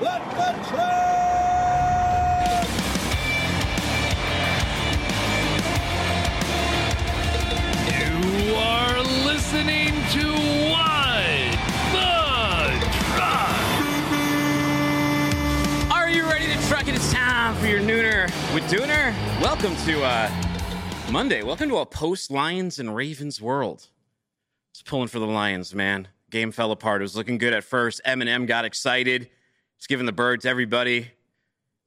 You are listening to What the Truck. Are you ready to truck it? It's time for your nooner with Dooner. Welcome to uh, Monday. Welcome to a post Lions and Ravens world. It's pulling for the Lions, man. Game fell apart. It was looking good at first. Eminem got excited. He's giving the bird to everybody.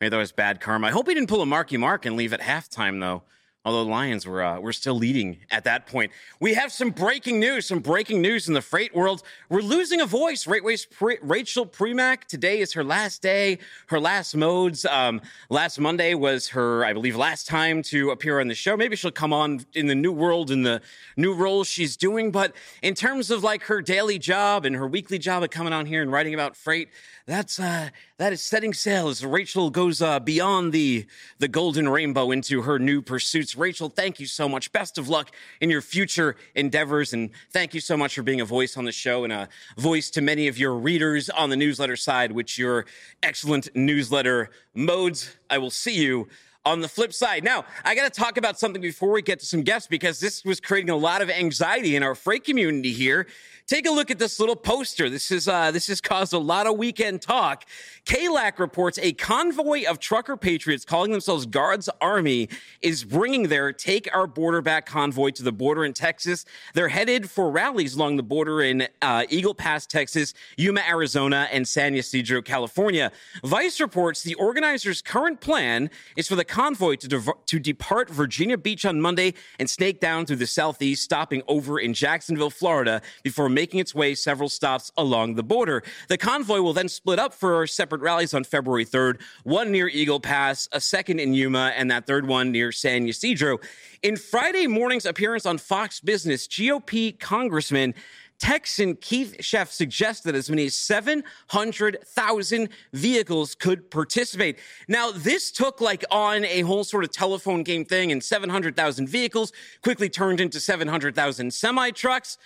Maybe that was bad karma. I hope he didn't pull a Marky Mark and leave at halftime, though. Although the Lions were uh, were still leading at that point. We have some breaking news. Some breaking news in the freight world. We're losing a voice. Rachel Premack. Today is her last day. Her last modes. Um, last Monday was her, I believe, last time to appear on the show. Maybe she'll come on in the new world in the new role she's doing. But in terms of like her daily job and her weekly job of coming on here and writing about freight, that's uh, that is setting sail as Rachel goes uh, beyond the the golden rainbow into her new pursuits. Rachel, thank you so much. Best of luck in your future endeavors, and thank you so much for being a voice on the show and a voice to many of your readers on the newsletter side, which your excellent newsletter modes. I will see you on the flip side. Now, I got to talk about something before we get to some guests because this was creating a lot of anxiety in our freight community here. Take a look at this little poster. This is uh, this has caused a lot of weekend talk. KLAC reports a convoy of trucker patriots calling themselves God's Army is bringing their Take Our Border Back convoy to the border in Texas. They're headed for rallies along the border in uh, Eagle Pass, Texas, Yuma, Arizona, and San Ysidro, California. Vice reports the organizers' current plan is for the convoy to, to depart Virginia Beach on Monday and snake down through the southeast, stopping over in Jacksonville, Florida, before making its way several stops along the border. The convoy will then split up for separate rallies on February 3rd, one near Eagle Pass, a second in Yuma, and that third one near San Ysidro. In Friday morning's appearance on Fox Business, GOP Congressman Texan Keith Self suggests that as many as 700,000 vehicles could participate. Now, this took like on a whole sort of telephone game thing, and 700,000 vehicles quickly turned into 700,000 semi trucks.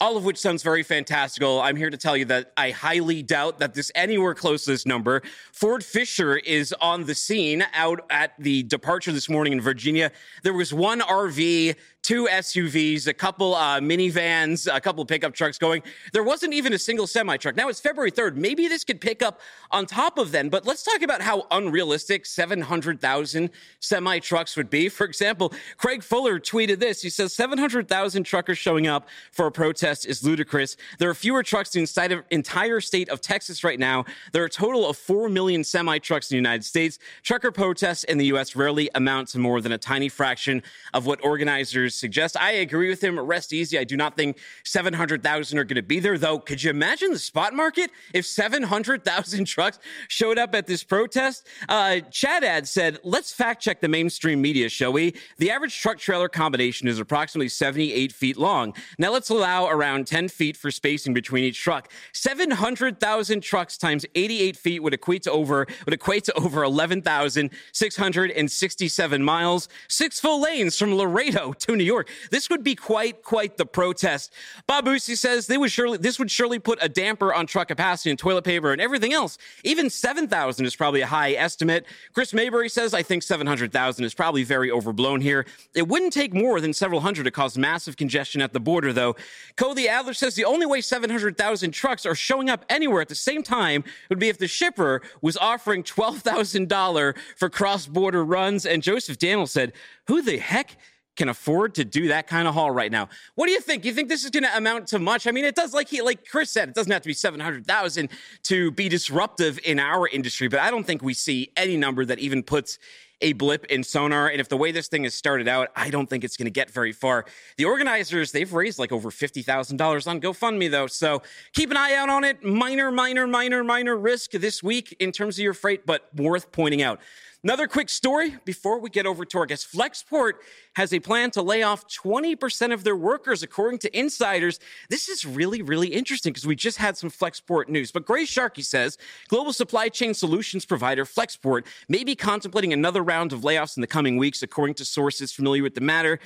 All of which sounds very fantastical. I'm here to tell you that I highly doubt that this anywhere close to this number. Ford Fischer is on the scene out at the departure this morning in Virginia. There was one RV, two SUVs, a couple uh, minivans, a couple pickup trucks going. There wasn't even a single semi truck. Now it's February 3rd. Maybe this could pick up on top of then, but let's talk about how unrealistic 700,000 semi trucks would be. For example, Craig Fuller tweeted this. He says 700,000 truckers showing up for a protest is ludicrous. There are fewer trucks in the entire state of Texas right now. There are a total of 4 million semi trucks in the United States. Trucker protests in the U.S. rarely amount to more than a tiny fraction of what organizers suggest. I agree with him. Rest easy. I do not think 700,000 are going to be there, though. Could you imagine the spot market if 700,000 trucks showed up at this protest? Uh, Chad Ad said, let's fact check the mainstream media, shall we? The average truck trailer combination is approximately 78 feet long. Now let's allow around 10 feet for spacing between each truck. 700,000 trucks times 88 feet would equate to over, would equate to over 11,667 miles, six full lanes from Laredo to New York. This would be quite, quite the protest. Bob Boosie says they would surely, this would surely put a damper on truck capacity and toilet paper and everything else. Even 7,000 is probably a high estimate. Chris Maybury says, I think 700,000 is probably very overblown here. It wouldn't take more than several hundred to cause massive congestion at the border, though. Cody Adler says the only way 700,000 trucks are showing up anywhere at the same time would be if the shipper was offering $12,000 for cross border runs. And Joseph Daniel said, Who the heck? Can afford to do that kind of haul right now. What do you think? You think this is going to amount to much? I mean, it does, like he, like Chris said, it doesn't have to be seven hundred thousand to be disruptive in our industry, but I don't think we see any number that even puts a blip in sonar. And if the way this thing has started out, I don't think it's going to get very far. The organizers, they've raised like over $50,000 on GoFundMe, though. So keep an eye out on it. Minor, minor, minor, minor risk this week in terms of your freight, but worth pointing out. Another quick story before we get over to our guest. Flexport has a plan to lay off 20% of their workers, according to insiders. This is really, really interesting because we just had some Flexport news. But Grace Sharkey says global supply chain solutions provider Flexport may be contemplating another round of layoffs in the coming weeks, according to sources familiar with the matter.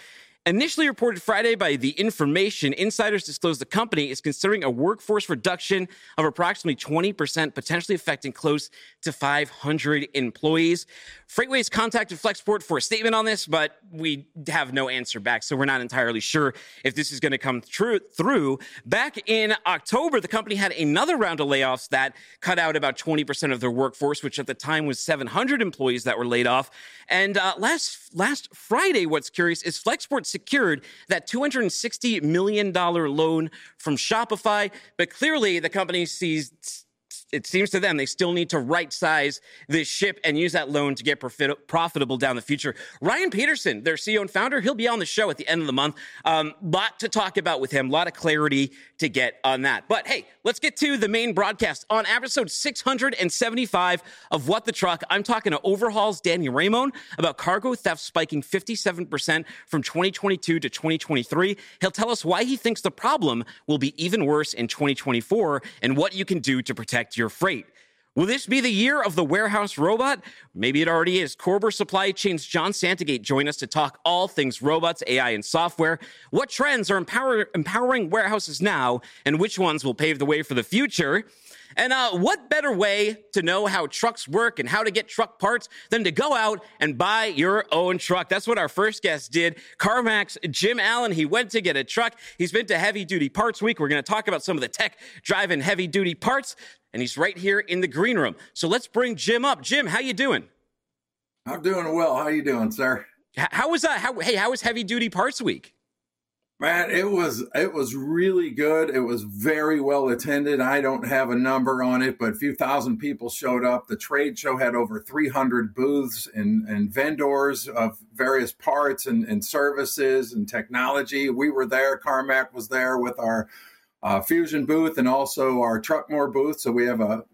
Initially reported Friday by the Information, insiders disclosed the company is considering a workforce reduction of approximately 20%, potentially affecting close to 500 employees. FreightWaves contacted Flexport for a statement on this, but we have no answer back, so we're not entirely sure if this is going to come true, through. Back in October, the company had another round of layoffs that cut out about 20% of their workforce, which at the time was 700 employees that were laid off. And uh, last last Friday, what's curious is Flexport secured that $260 million loan from Shopify, but clearly the company sees it seems to them they still need to right size this ship and use that loan to get profit- profitable down the future. Ryan Peterson, their CEO and founder, he'll be on the show at the end of the month. Um, lot to talk about with him, a lot of clarity to get on that. But hey, let's get to the main broadcast on episode 675 of What the Truck. I'm talking to Overhaul's Danny Ramon about cargo theft spiking 57% from 2022 to 2023. He'll tell us why he thinks the problem will be even worse in 2024 and what you can do to protect your your freight. Will this be the year of the warehouse robot? Maybe it already is. Körber Supply Chain's John Santagate join us to talk all things robots, AI, and software. What trends are empower- empowering warehouses now, and which ones will pave the way for the future? And uh, what better way to know how trucks work and how to get truck parts than to go out and buy your own truck? That's what our first guest did. Karmak's Jim Allen, he went to get a truck. He's been to Heavy Duty Parts Week. We're going to talk about some of the tech driving heavy duty parts and he's right here in the green room. So let's bring Jim up. Jim, how you doing? I'm doing well. How you doing, sir? How was that? How, hey, how was Heavy Duty Parts Week? Man, it was it was really good. It was very well attended. I don't have a number on it, but a few thousand people showed up. The trade show had over 300 booths and, and vendors of various parts and, and services and technology. We were there. Karmak was there with our uh, Fusion booth and also our Truckmore booth. So we have a, a,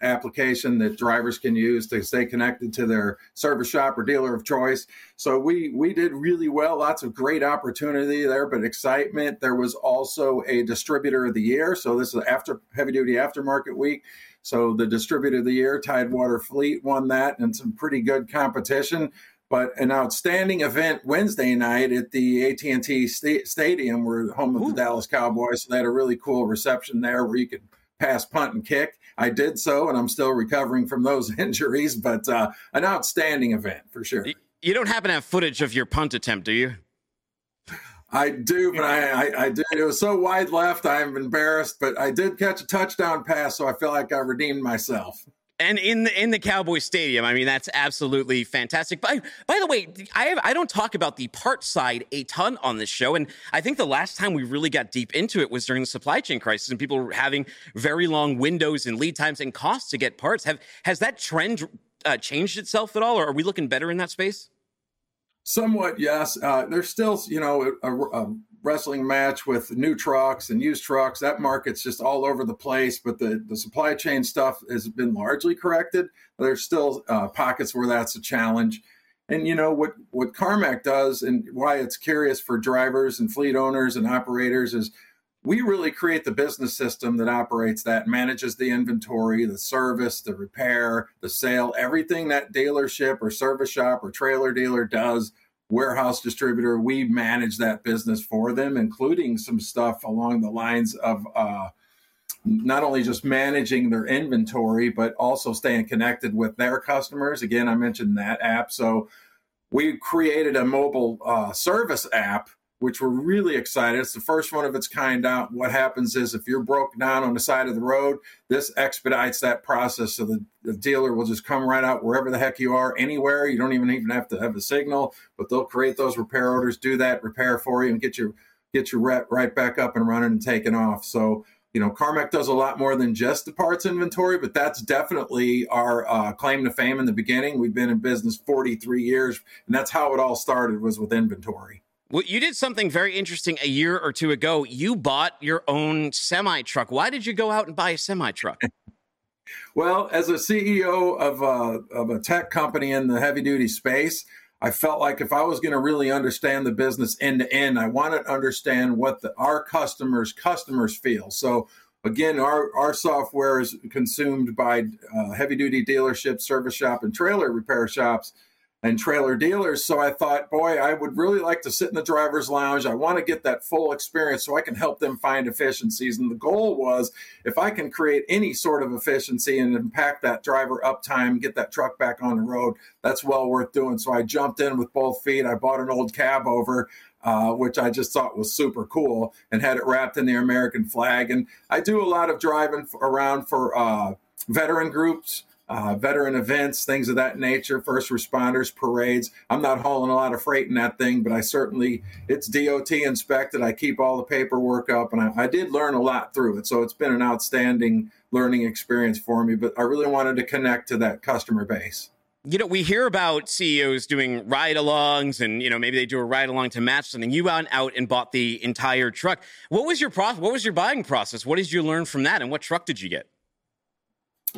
application that drivers can use to stay connected to their service shop or dealer of choice. So we we did really well. Lots of great opportunity there, but excitement. There was also a distributor of the year. So this is after heavy duty aftermarket week. So the distributor of the year, Tidewater Fleet, won that and some pretty good competition but an outstanding event Wednesday night at the AT&T st- Stadium, where home of Ooh. the Dallas Cowboys. So they had a really cool reception there where you could pass, punt, and kick. I did so, and I'm still recovering from those injuries, but uh, an outstanding event for sure. You don't happen to have footage of your punt attempt, do you? I do, but I, I, I, did. It was so wide left, I'm embarrassed, but I did catch a touchdown pass, so I feel like I redeemed myself and in the in the Cowboy Stadium. I mean, that's absolutely fantastic. By by the way, I have, I don't talk about the part side a ton on this show, and I think the last time we really got deep into it was during the supply chain crisis, and people were having very long windows and lead times and costs to get parts. Have has that trend uh, changed itself at all, or are we looking better in that space? Somewhat, yes. Uh, there's still, you know, a, a wrestling match with new trucks and used trucks. That market's just all over the place, but the, the supply chain stuff has been largely corrected. There's still uh, pockets where that's a challenge. And you know what what Karmak does, and why it's curious for drivers and fleet owners and operators is we really create the business system that operates that, manages the inventory, the service, the repair, the sale, everything that dealership or service shop or trailer dealer does warehouse distributor, we manage that business for them, including some stuff along the lines of uh, not only just managing their inventory, but also staying connected with their customers. Again, I mentioned that app. So we created a mobile uh, service app which we're really excited. It's the first one of its kind out. What happens is if you're broke down on the side of the road, this expedites that process. So the, the dealer will just come right out wherever the heck you are, anywhere. You don't even even have to have a signal, but they'll create those repair orders, do that repair for you, and get your get your rep right back up and running and taking off. So you know, Karmak does a lot more than just the parts inventory, but that's definitely our uh, claim to fame in the beginning. We've been in business 43 years, and that's how it all started was with inventory. Well, you did something very interesting a year or two ago. You bought your own semi truck. Why did you go out and buy a semi truck? well, as a CEO of a, of a tech company in the heavy duty space, I felt like if I was going to really understand the business end to end, I wanted to understand what the, our customers customers feel. So again, our our software is consumed by uh, heavy duty dealerships, service shop, and trailer repair shops and trailer dealers. So I thought, boy, I would really like to sit in the driver's lounge. I want to get that full experience so I can help them find efficiencies. And the goal was if I can create any sort of efficiency and impact that driver uptime, get that truck back on the road, that's well worth doing. So I jumped in with both feet. I bought an old cab over. Uh, which I just thought was super cool, and had it wrapped in the American flag. And I do a lot of driving around for uh, veteran groups, uh, veteran events, things of that nature, first responders, parades. I'm not hauling a lot of freight in that thing, but I certainly, it's DOT inspected. I keep all the paperwork up, and I, I did learn a lot through it. So it's been an outstanding learning experience for me, but I really wanted to connect to that customer base. You know, we hear about CEOs doing ride alongs and, you know, maybe they do a ride along to match something. You went out and bought the entire truck. What was your process? What was your buying process? What did you learn from that? And what truck did you get?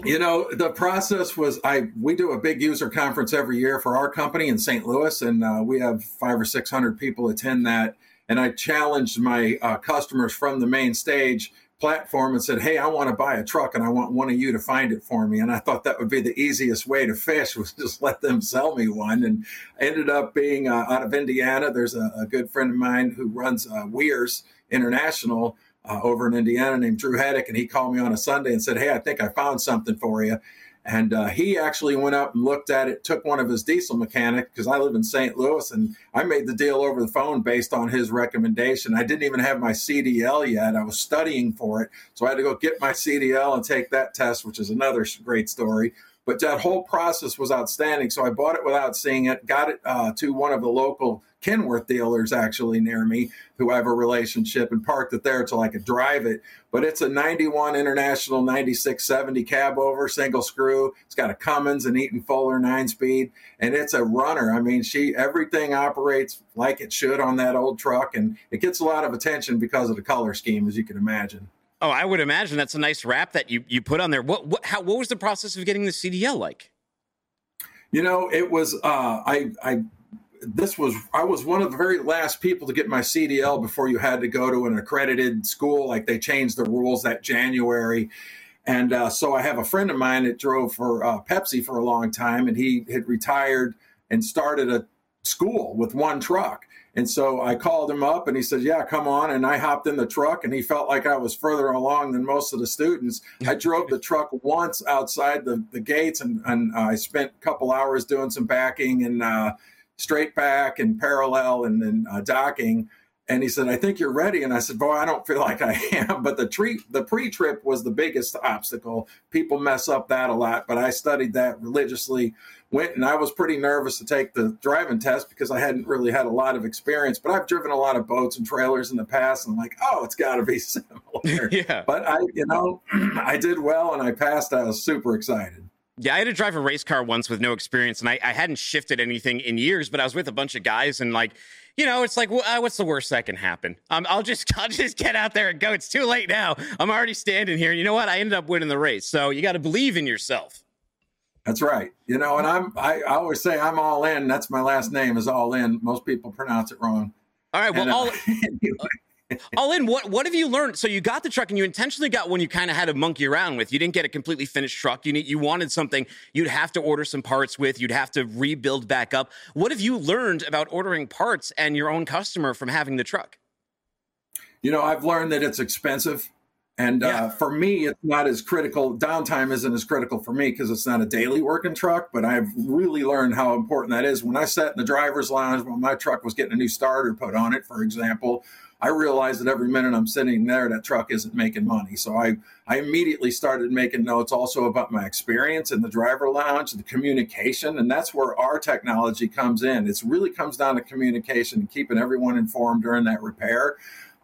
You know, the process was I we do a big user conference every year for our company in St. Louis, and uh, we have five or six hundred people attend that. And I challenged my uh, customers from the main stage platform and said, "Hey, I want to buy a truck, and I want one of you to find it for me." And I thought that would be the easiest way to fish was just let them sell me one. And ended up being uh, out of Indiana. There's a, a, good friend of mine who runs uh, Wiers International uh, over in Indiana named Drew Heddick, and he called me on a Sunday and said, "Hey, I think I found something for you." And uh, he actually went up and looked at it, took one of his diesel mechanics because I live in St. Louis, and I made the deal over the phone based on his recommendation. I didn't even have my CDL yet; I was studying for it, so I had to go get my CDL and take that test, which is another great story. But that whole process was outstanding. So I bought it without seeing it, got it uh, to one of the local Kenworth dealers actually near me who I have a relationship and parked it there till I could drive it. But it's a 91 International 9670 cab over, single screw. It's got a Cummins and Eaton Fuller nine speed, and it's a runner. I mean, she everything operates like it should on that old truck, and it gets a lot of attention because of the color scheme, as you can imagine. Oh, I would imagine that's a nice wrap that you you put on there. What what how what was the process of getting the CDL like? You know, it was uh, I I this was I was one of the very last people to get my CDL before you had to go to an accredited school. Like they changed the rules that January, and uh, so I have a friend of mine that drove for uh, Pepsi for a long time, and he had retired and started a school with one truck. And so I called him up and he said, Yeah, come on. And I hopped in the truck and he felt like I was further along than most of the students. I drove the truck once outside the, the gates and, and uh, I spent a couple hours doing some backing and uh, straight back and parallel and then uh, docking. And he said, I think you're ready. And I said, Boy, I don't feel like I am. But the tree, the pre-trip was the biggest obstacle. People mess up that a lot, but I studied that religiously. Went and I was pretty nervous to take the driving test because I hadn't really had a lot of experience. But I've driven a lot of boats and trailers in the past, and I'm like, oh, it's got to be similar. yeah. But I, you know, I did well and I passed. I was super excited. Yeah, I had to drive a race car once with no experience, and I, I hadn't shifted anything in years. But I was with a bunch of guys, and like you know, it's like, uh, what's the worst that can happen? Um, I'll just, I'll just get out there and go. It's too late now. I'm already standing here. And you know what? I ended up winning the race. So you got to believe in yourself. That's right. You know, and I'm, I, I, always say I'm all in. That's my last name is all in. Most people pronounce it wrong. All right. Well, and, uh, all, anyway. All in. What what have you learned? So you got the truck, and you intentionally got one you kind of had to monkey around with. You didn't get a completely finished truck. You need, you wanted something you'd have to order some parts with. You'd have to rebuild back up. What have you learned about ordering parts and your own customer from having the truck? You know, I've learned that it's expensive. And uh, yeah. uh, for me, it's not as critical. Downtime isn't as critical for me because it's not a daily working truck. But I've really learned how important that is. When I sat in the driver's lounge when my truck was getting a new starter put on it, for example, I realized that every minute I'm sitting there, that truck isn't making money. So I, I immediately started making notes also about my experience in the driver lounge, the communication, and that's where our technology comes in. It really comes down to communication and keeping everyone informed during that repair,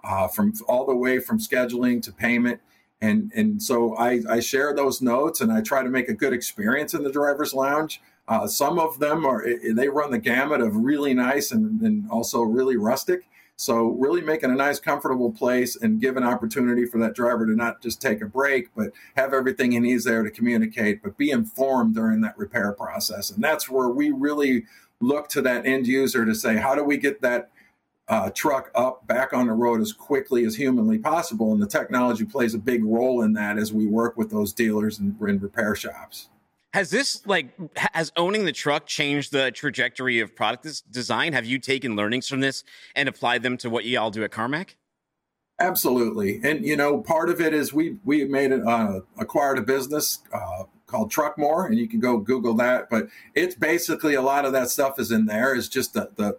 uh, from all the way from scheduling to payment. And, and so I, I share those notes and I try to make a good experience in the driver's lounge. Uh, some of them are they run the gamut of really nice and, and also really rustic so really making a nice, comfortable place and give an opportunity for that driver to not just take a break, but have everything he needs there to communicate, but be informed during that repair process. And that's where we really look to that end user to say, how do we get that uh, truck up back on the road as quickly as humanly possible? And the technology plays a big role in that as we work with those dealers and, and repair shops. Has this like has owning the truck changed the trajectory of product design? Have you taken learnings from this and applied them to what you all do at Karmak? Absolutely, and you know, part of it is we we made it uh, acquired a business uh, called Truckmore, and you can go Google that. But it's basically a lot of that stuff is in there. Is just the the,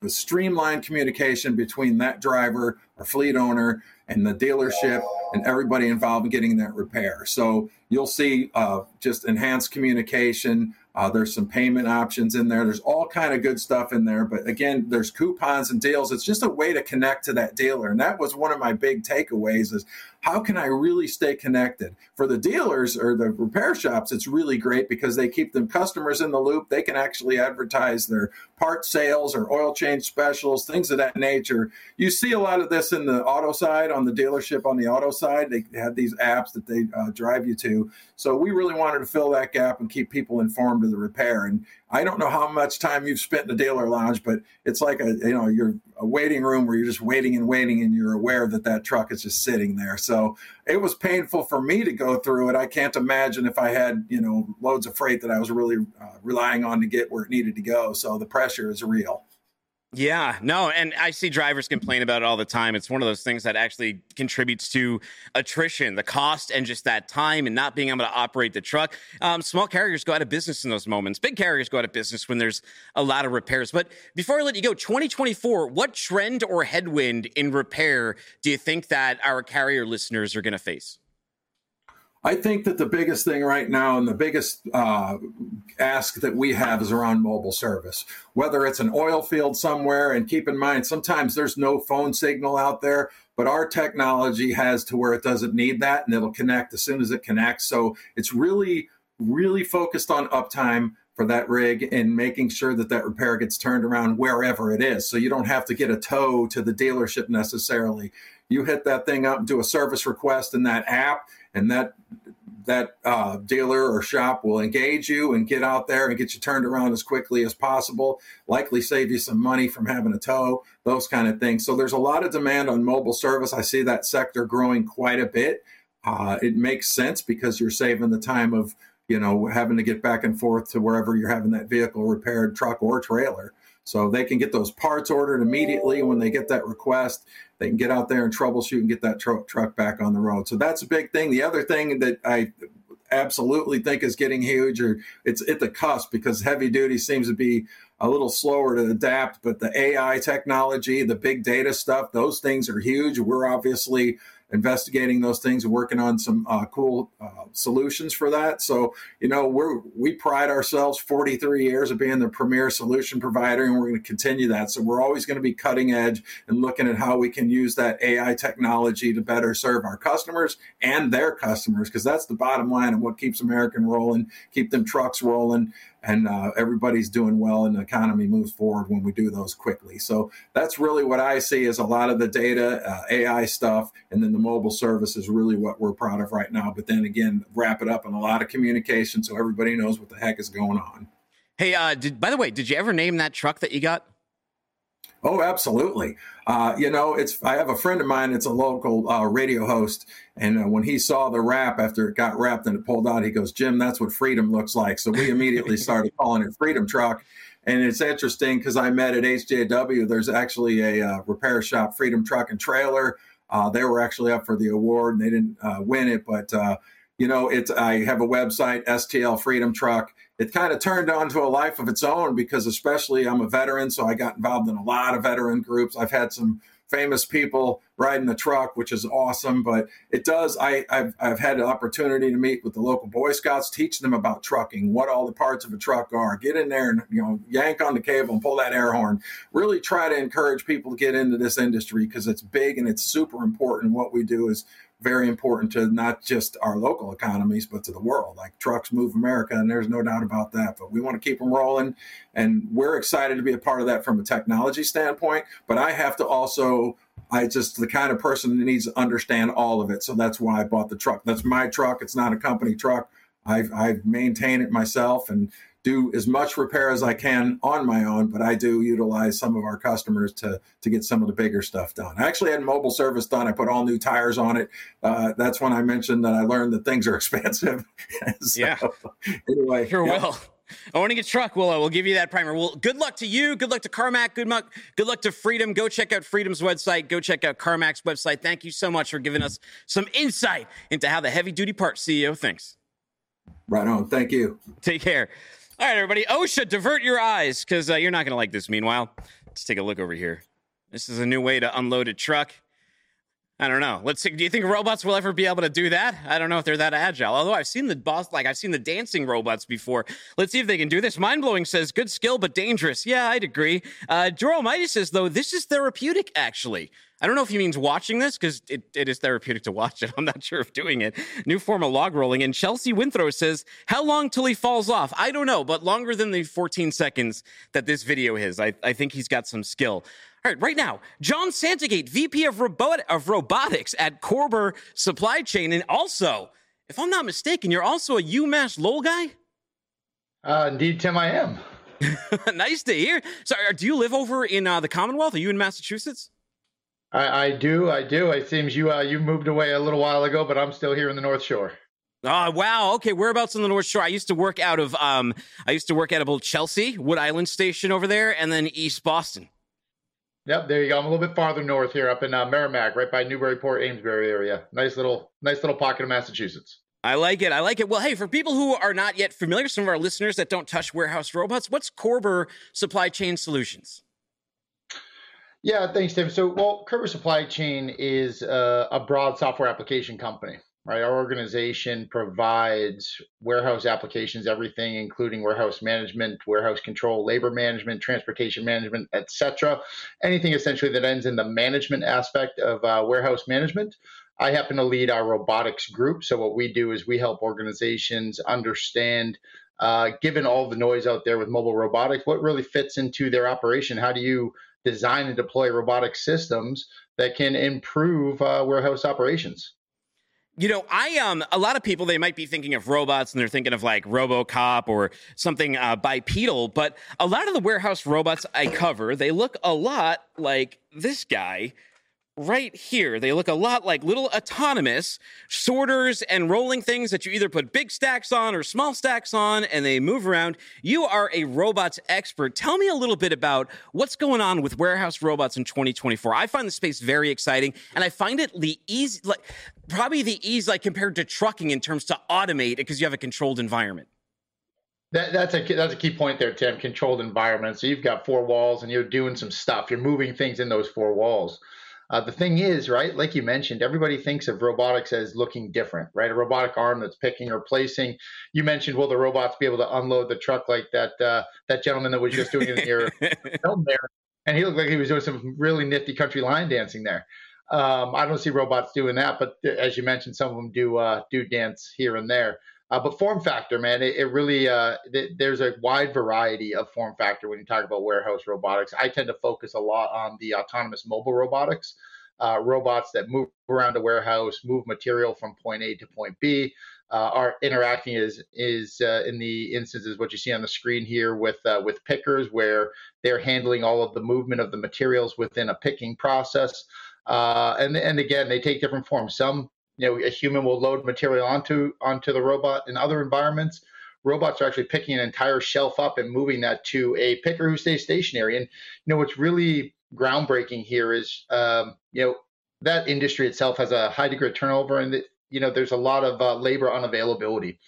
the streamlined communication between that driver or fleet owner and the dealership and everybody involved in getting that repair. So you'll see uh, just enhanced communication. Uh, there's some payment options in there. There's all kind of good stuff in there. But again, there's coupons and deals. It's just a way to connect to that dealer. And that was one of my big takeaways is how can I really stay connected? For the dealers or the repair shops, it's really great because they keep them customers in the loop. They can actually advertise their part sales or oil change specials, things of that nature. You see a lot of this in the auto side, on the dealership on the auto side. They have these apps that they uh, drive you to. So we really wanted to fill that gap and keep people informed of the repair. And I don't know how much time you've spent in the dealer lounge, but it's like a you know you're a waiting room where you're just waiting and waiting, and you're aware that that truck is just sitting there. So it was painful for me to go through it. I can't imagine if I had you know loads of freight that I was really uh, relying on to get where it needed to go. So the pressure is real. Yeah, no, and I see drivers complain about it all the time. It's one of those things that actually contributes to attrition, the cost, and just that time and not being able to operate the truck. Um, small carriers go out of business in those moments. Big carriers go out of business when there's a lot of repairs. But before I let you go, 2024, what trend or headwind in repair do you think that our carrier listeners are going to face? I think that the biggest thing right now and the biggest uh, ask that we have is around mobile service. Whether it's an oil field somewhere, and keep in mind, sometimes there's no phone signal out there, but our technology has to where it doesn't need that and it'll connect as soon as it connects. So it's really, really focused on uptime for that rig and making sure that that repair gets turned around wherever it is. So you don't have to get a tow to the dealership necessarily. You hit that thing up and do a service request in that app and that that uh, dealer or shop will engage you and get out there and get you turned around as quickly as possible. Likely save you some money from having a tow, those kind of things. So there's a lot of demand on mobile service. I see that sector growing quite a bit. Uh, it makes sense because you're saving the time of you know having to get back and forth to wherever you're having that vehicle repaired, truck or trailer. So they can get those parts ordered immediately when they get that request. They can get out there and troubleshoot and get that tr- truck back on the road. So that's a big thing. The other thing that I absolutely think is getting huge, or it's at the cusp because heavy duty seems to be a little slower to adapt. But the AI technology, the big data stuff, those things are huge. We're obviously investigating those things and working on some uh, cool uh, solutions for that. So, you know, we're we pride ourselves 43 years of being the premier solution provider, and we're going to continue that. So, we're always going to be cutting edge and looking at how we can use that AI technology to better serve our customers and their customers, because that's the bottom line of what keeps American rolling, keep them trucks rolling, and uh, everybody's doing well and the economy moves forward when we do those quickly. So that's really what i see is a lot of the data uh, ai stuff and then the mobile service is really what we're proud of right now. But then again wrap it up in a lot of communication so everybody knows what the heck is going on. Hey uh, did, by the way did you ever name that truck that you got Oh, absolutely. Uh, you know, it's I have a friend of mine. It's a local uh, radio host, and uh, when he saw the wrap after it got wrapped and it pulled out, he goes, "Jim, that's what freedom looks like." So we immediately started calling it Freedom Truck. And it's interesting because I met at HJW. There's actually a uh, repair shop, Freedom Truck and Trailer. Uh, they were actually up for the award, and they didn't uh, win it, but you know, it's I have a website, STL Freedom Truck it kind of turned on to a life of its own because especially I'm a veteran, so I got involved in a lot of veteran groups. I've had some famous people riding the truck, which is awesome. But it does. I, have I've had an opportunity to meet with the local Boy Scouts, teach them about trucking, what all the parts of a truck are. Get in there and you know yank on the cable and pull that air horn. Really try to encourage people to get into this industry because it's big and it's super important. What we do is very important to not just our local economies, but to the world. Like trucks move America, and there's no doubt about that. But we want to keep them rolling, and we're excited to be a part of that from a technology standpoint. But I have to also, I just the kind of person that needs to understand all of it. So that's why I bought the truck. That's my truck. It's not a company truck. I've, I've maintained it myself and do as much repair as I can on my own, but I do utilize some of our customers to to get some of the bigger stuff done. I actually had mobile service done. I put all new tires on it. Uh, that's when I mentioned that I learned that things are expensive. so, yeah. Anyway, sure yeah. will. Owning a truck, we'll, uh, we'll give you that primer. Well, good luck to you. Good luck to Karmak. Good luck, good luck to Freedom. Go check out Freedom's website. Go check out Karmak's website. Thank you so much for giving us some insight into how the heavy duty part CEO thinks. Right on. Thank you. Take care. All right, everybody. OSHA, divert your eyes because uh, you're not going to like this. Meanwhile, let's take a look over here. This is a new way to unload a truck. I don't know. Let's see. Do you think robots will ever be able to do that? I don't know if they're that agile. Although I've seen the boss, like I've seen the dancing robots before. Let's see if they can do this. Mind blowing says good skill but dangerous. Yeah, I'd agree. Uh, Mighty says though this is therapeutic. Actually, I don't know if he means watching this because it, it is therapeutic to watch it. I'm not sure if doing it. New form of log rolling. And Chelsea Winthrow says, How long till he falls off? I don't know, but longer than the 14 seconds that this video is. I, I think he's got some skill. All right, right now, John Santagate, VP of, robot- of Robotics at Körber Supply Chain. And also, if I'm not mistaken, you're also a UMass Lowell guy? Uh, indeed, Tim, I am. nice to hear. So, do you live over in uh, the Commonwealth? Are you in Massachusetts? I, I do, I do. It seems you uh, you moved away a little while ago, but I'm still here in the North Shore. Oh wow! Okay, whereabouts on the North Shore? I used to work out of um, I used to work out of old Chelsea, Wood Island Station over there, and then East Boston. Yep, there you go. I'm a little bit farther north here, up in uh, Merrimack, right by Newburyport, Amesbury area. Nice little, nice little pocket of Massachusetts. I like it. I like it. Well, hey, for people who are not yet familiar, some of our listeners that don't touch warehouse robots, what's Körber Supply Chain Solutions? Yeah, thanks, Tim. So, well, Körber Supply Chain is uh, a broad software application company, right? Our organization provides warehouse applications, everything, including warehouse management, warehouse control, labor management, transportation management, etc. Anything essentially that ends in the management aspect of uh, warehouse management. I happen to lead our robotics group. So, what we do is we help organizations understand uh, given all the noise out there with mobile robotics, what really fits into their operation? How do you design and deploy robotic systems that can improve uh, warehouse operations. You know, I um a lot of people they might be thinking of robots and they're thinking of like RoboCop or something uh, bipedal, but a lot of the warehouse robots I cover they look a lot like this guy right here. They look a lot like little autonomous sorters and rolling things that you either put big stacks on or small stacks on and they move around. You are a robots expert. Tell me a little bit about what's going on with warehouse robots in 2024. I find the space very exciting and I find it the easy like probably the ease like compared to trucking in terms to automate because you have a controlled environment. That, that's a that's a key point there, Tim. Controlled environment. So you've got four walls, and you're doing some stuff. You're moving things in those four walls. Uh, the thing is, right, like you mentioned, everybody thinks of robotics as looking different, right? A robotic arm that's picking or placing. You mentioned, will the robots be able to unload the truck like that uh, that gentleman that was just doing it in your film there? And he looked like he was doing some really nifty country line dancing there. Um, I don't see robots doing that, but as you mentioned, some of them do uh, do dance here and there. Uh, but form factor, man, it, it really uh, th- there's a wide variety of form factor when you talk about warehouse robotics. I tend to focus a lot on the autonomous mobile robotics, uh, robots that move around a warehouse, move material from point A to point B. Uh, are interacting is is uh, in the instances what you see on the screen here with uh, with pickers, where they're handling all of the movement of the materials within a picking process. and and again, they take different forms. Some you know a human will load material onto onto the robot in other environments. Robots are actually picking an entire shelf up and moving that to a picker who stays stationary. And you know what's really groundbreaking here is um, you know that industry itself has a high degree of turnover and you know there's a lot of uh, labor unavailability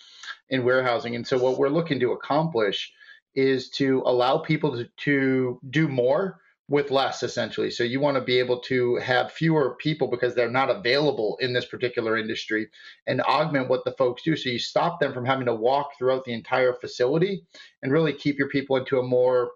in warehousing. And so what we're looking to accomplish is to allow people to, to do more with less essentially. So you want to be able to have fewer people because they're not available in this particular industry and augment what the folks do. So you stop them from having to walk throughout the entire facility and really keep your people into a more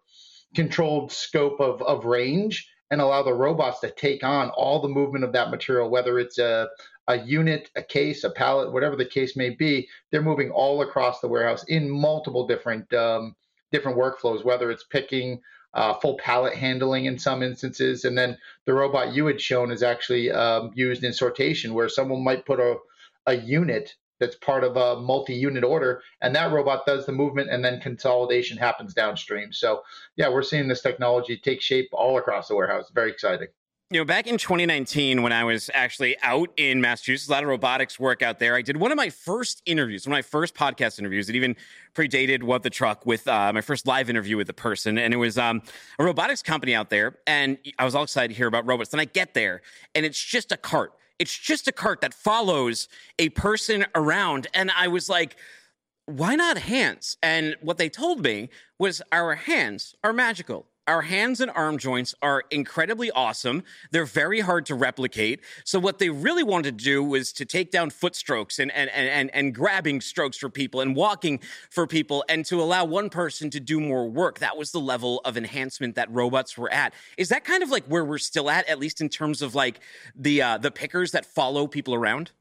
controlled scope of, of range and allow the robots to take on all the movement of that material, whether it's a a unit, a case, a pallet, whatever the case may be, they're moving all across the warehouse in multiple different um, different workflows, whether it's picking uh, full pallet handling in some instances. And then the robot you had shown is actually um, used in sortation, where someone might put a, a unit that's part of a multi-unit order, and that robot does the movement, and then consolidation happens downstream. So yeah, we're seeing this technology take shape all across the warehouse. Very exciting you know, back in 2019, when I was actually out in Massachusetts, a lot of robotics work out there. I did one of my first interviews, one of my first podcast interviews. It even predated What the Truck with uh, my first live interview with the person. And it was um, a robotics company out there. And I was all excited to hear about robots. Then I get there, and it's just a cart. It's just a cart that follows a person around. And I was like, why not hands? And what they told me was our hands are magical our hands and arm joints are incredibly awesome. They're very hard to replicate. So what they really wanted to do was to take down foot strokes and and and and grabbing strokes for people and walking for people and to allow one person to do more work. That was the level of enhancement that robots were at. Is that kind of like where we're still at, at least in terms of like the uh, the pickers that follow people around?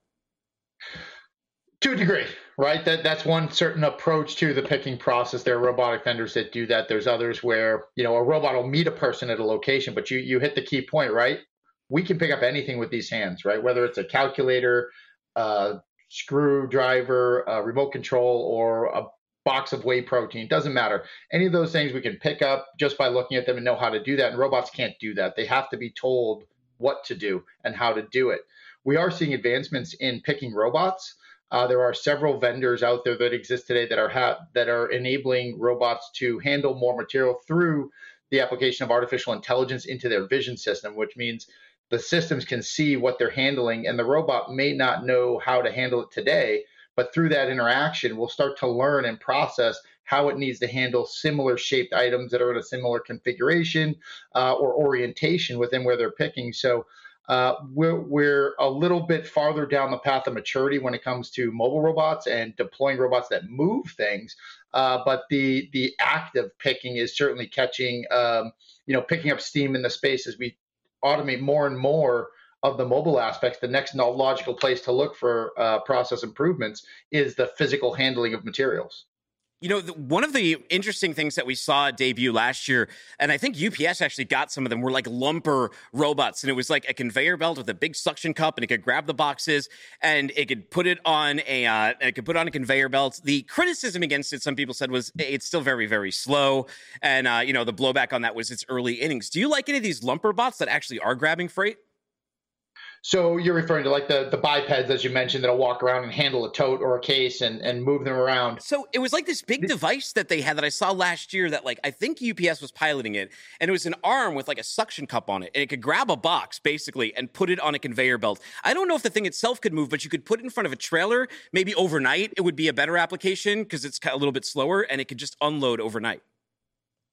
To a degree, right? That that's one certain approach to the picking process. There are robotic vendors that do that. There's others where you know a robot will meet a person at a location, but you you hit the key point, right? We can pick up anything with these hands, right? Whether it's a calculator, a screwdriver, a remote control, or a box of whey protein. Doesn't matter. Any of those things we can pick up just by looking at them and know how to do that. And robots can't do that. They have to be told what to do and how to do it. We are seeing advancements in picking robots uh, there are several vendors out there that exist today that are ha- that are enabling robots to handle more material through the application of artificial intelligence into their vision system, which means the systems can see what they're handling, and the robot may not know how to handle it today, but through that interaction, we'll start to learn and process how it needs to handle similar shaped items that are in a similar configuration uh, or orientation within where they're picking. So uh, we're, we're a little bit farther down the path of maturity when it comes to mobile robots and deploying robots that move things. Uh, but the the act of picking is certainly catching, um, you know, picking up steam in the space as we automate more and more of the mobile aspects. The next logical place to look for uh, process improvements is the physical handling of materials. You know, one of the interesting things that we saw debut last year, and I think UPS actually got some of them, were like lumper robots. And it was like a conveyor belt with a big suction cup, and it could grab the boxes and it could put it on a uh, it could put on a conveyor belt. The criticism against it, some people said, was it's still very, very slow. And, uh, you know, the blowback on that was its early innings. Do you like any of these lumper bots that actually are grabbing freight? So you're referring to like the the bipeds, as you mentioned, that'll walk around and handle a tote or a case and and move them around. So it was like this big device that they had that I saw last year that like I think UPS was piloting it, and it was an arm with like a suction cup on it, and it could grab a box basically and put it on a conveyor belt. I don't know if the thing itself could move, but you could put it in front of a trailer. Maybe overnight, it would be a better application because it's a little bit slower and it could just unload overnight.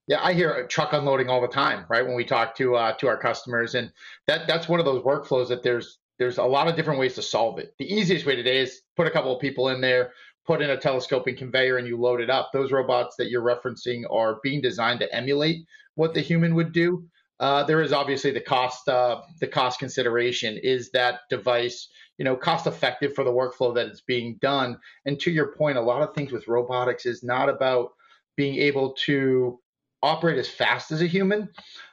Yeah, I hear truck unloading all the time, right? When we talk to uh, to our customers, and that that's one of those workflows that there's there's a lot of different ways to solve it. The easiest way today is put a couple of people in there, put in a telescoping conveyor, and you load it up. Those robots that you're referencing are being designed to emulate what the human would do. Uh, there is obviously the cost uh, the cost consideration. Is that device you know cost effective for the workflow that it's being done? And to your point, a lot of things with robotics is not about being able to operate as fast as a human,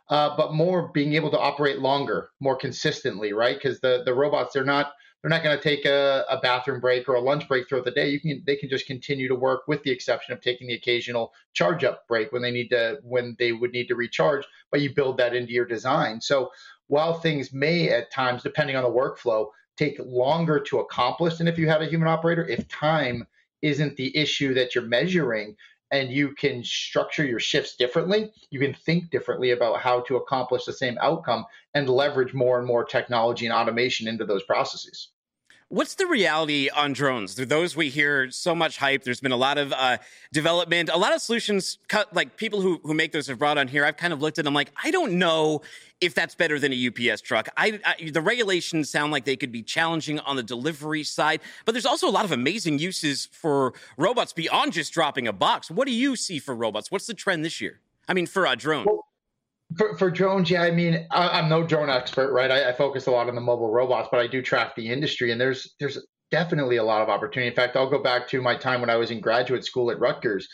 uh, but more being able to operate longer, more consistently, right? Because the the robots they're not they're not going to take a, a, bathroom break or a lunch break throughout the day. You can they can just continue to work with the exception of taking the occasional charge up break when they need to when they would need to recharge. But you build that into your design. So while things may at times, depending on the workflow, take longer to accomplish than if you had a human operator, if time isn't the issue that you're measuring, and you can structure your shifts differently. You can think differently about how to accomplish the same outcome and leverage more and more technology and automation into those processes. What's the reality on drones? Through those we hear so much hype. There's been a lot of uh, development, a lot of solutions. Cut, like people who who make those have brought on here. I've kind of looked at them like I don't know if that's better than a UPS truck. I, I, the regulations sound like they could be challenging on the delivery side, but there's also a lot of amazing uses for robots beyond just dropping a box. What do you see for robots? What's the trend this year? I mean, for a drone. Well, for, for drones, yeah, I mean, I, am no drone expert, right? I, I, focus a lot on the mobile robots, but I do track the industry, and there's there's definitely a lot of opportunity. In fact, I'll go back to my time when I was in graduate school at Rutgers,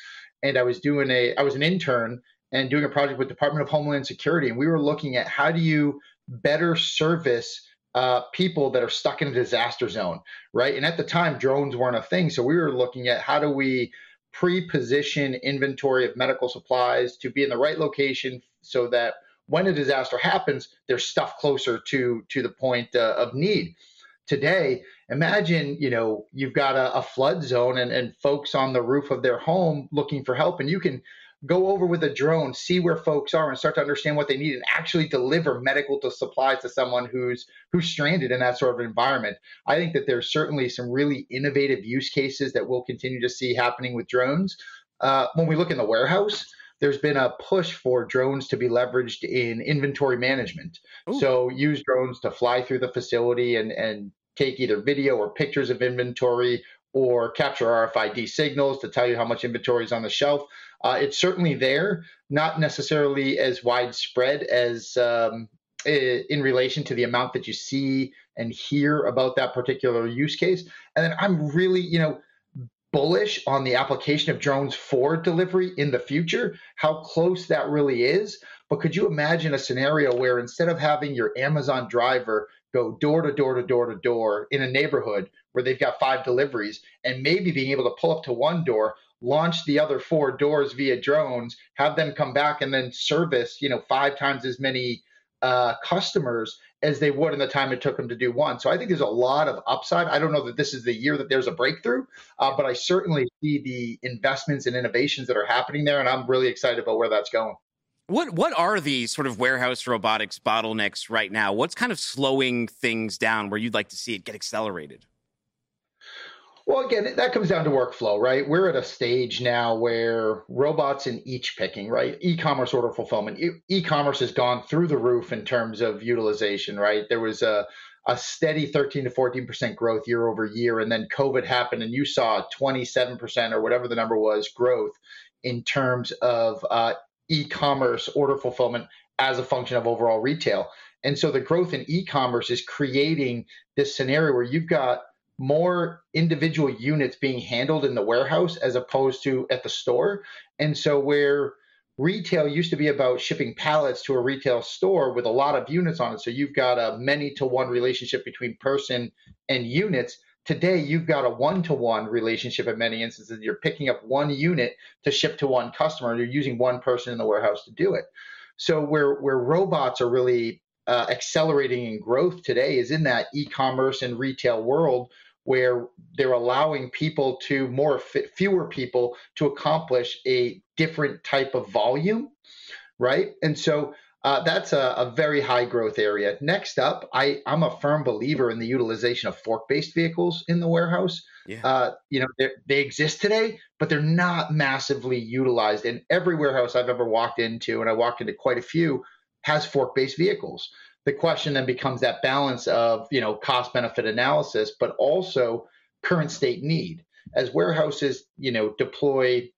and I was doing a I was an intern and doing a project with Department of Homeland Security, and we were looking at how do you better service uh, people that are stuck in a disaster zone, right? And at the time, drones weren't a thing. So we were looking at how do we pre-position inventory of medical supplies to be in the right location so that when a disaster happens, there's stuff closer to to the point uh, of need. Today, imagine you know you've got a, a flood zone and, and folks on the roof of their home looking for help, and you can go over with a drone, see where folks are, and start to understand what they need, and actually deliver medical supplies to someone who's who's stranded in that sort of environment. I think that there's certainly some really innovative use cases that we'll continue to see happening with drones. Uh, when we look in the warehouse, there's been a push for drones to be leveraged in inventory management. Ooh. So use drones to fly through the facility and and take either video or pictures of inventory or capture RFID signals to tell you how much inventory is on the shelf. Uh, it's certainly there, not necessarily as widespread as um, in relation to the amount that you see and hear about that particular use case. And then I'm really, you know, bullish on the application of drones for delivery in the future, how close that really is. But could you imagine a scenario where instead of having your Amazon driver go door to door to door to door in a neighborhood where they've got five deliveries and maybe being able to pull up to one door, launch the other four doors via drones, have them come back and then service, you know, five times as many uh, customers as they would in the time it took them to do one. So I think there's a lot of upside. I don't know that this is the year that there's a breakthrough, uh, but I certainly see the investments and innovations that are happening there, and I'm really excited about where that's going. What what are the sort of warehouse robotics bottlenecks right now? What's kind of slowing things down where you'd like to see it get accelerated? Well, again, that comes down to workflow, right? We're at a stage now where robots in each picking, right? E-commerce order fulfillment, e-commerce has gone through the roof in terms of utilization, right? There was a a steady 13 to 14 percent growth year over year, and then COVID happened, and you saw 27 percent or whatever the number was growth in terms of uh, e-commerce order fulfillment as a function of overall retail. And so the growth in e-commerce is creating this scenario where you've got more individual units being handled in the warehouse as opposed to at the store. And so where retail used to be about shipping pallets to a retail store with a lot of units on it. So you've got a many to one relationship between person and units. Today, you've got a one to one relationship in many instances. You're picking up one unit to ship to one customer, you're using one person in the warehouse to do it. So, where, where robots are really uh, accelerating in growth today is in that e commerce and retail world where they're allowing people to more fewer people to accomplish a different type of volume, right? And so uh, that's a, a, very high growth area. Next up, I, I'm a firm believer in the utilization of fork based vehicles in the warehouse. Yeah. Uh, you know, they exist today, but they're not massively utilized. And every warehouse I've ever walked into, and I walked into quite a few, has fork based vehicles the question then becomes that balance of you know cost benefit analysis but also current state need. As warehouses you know deploy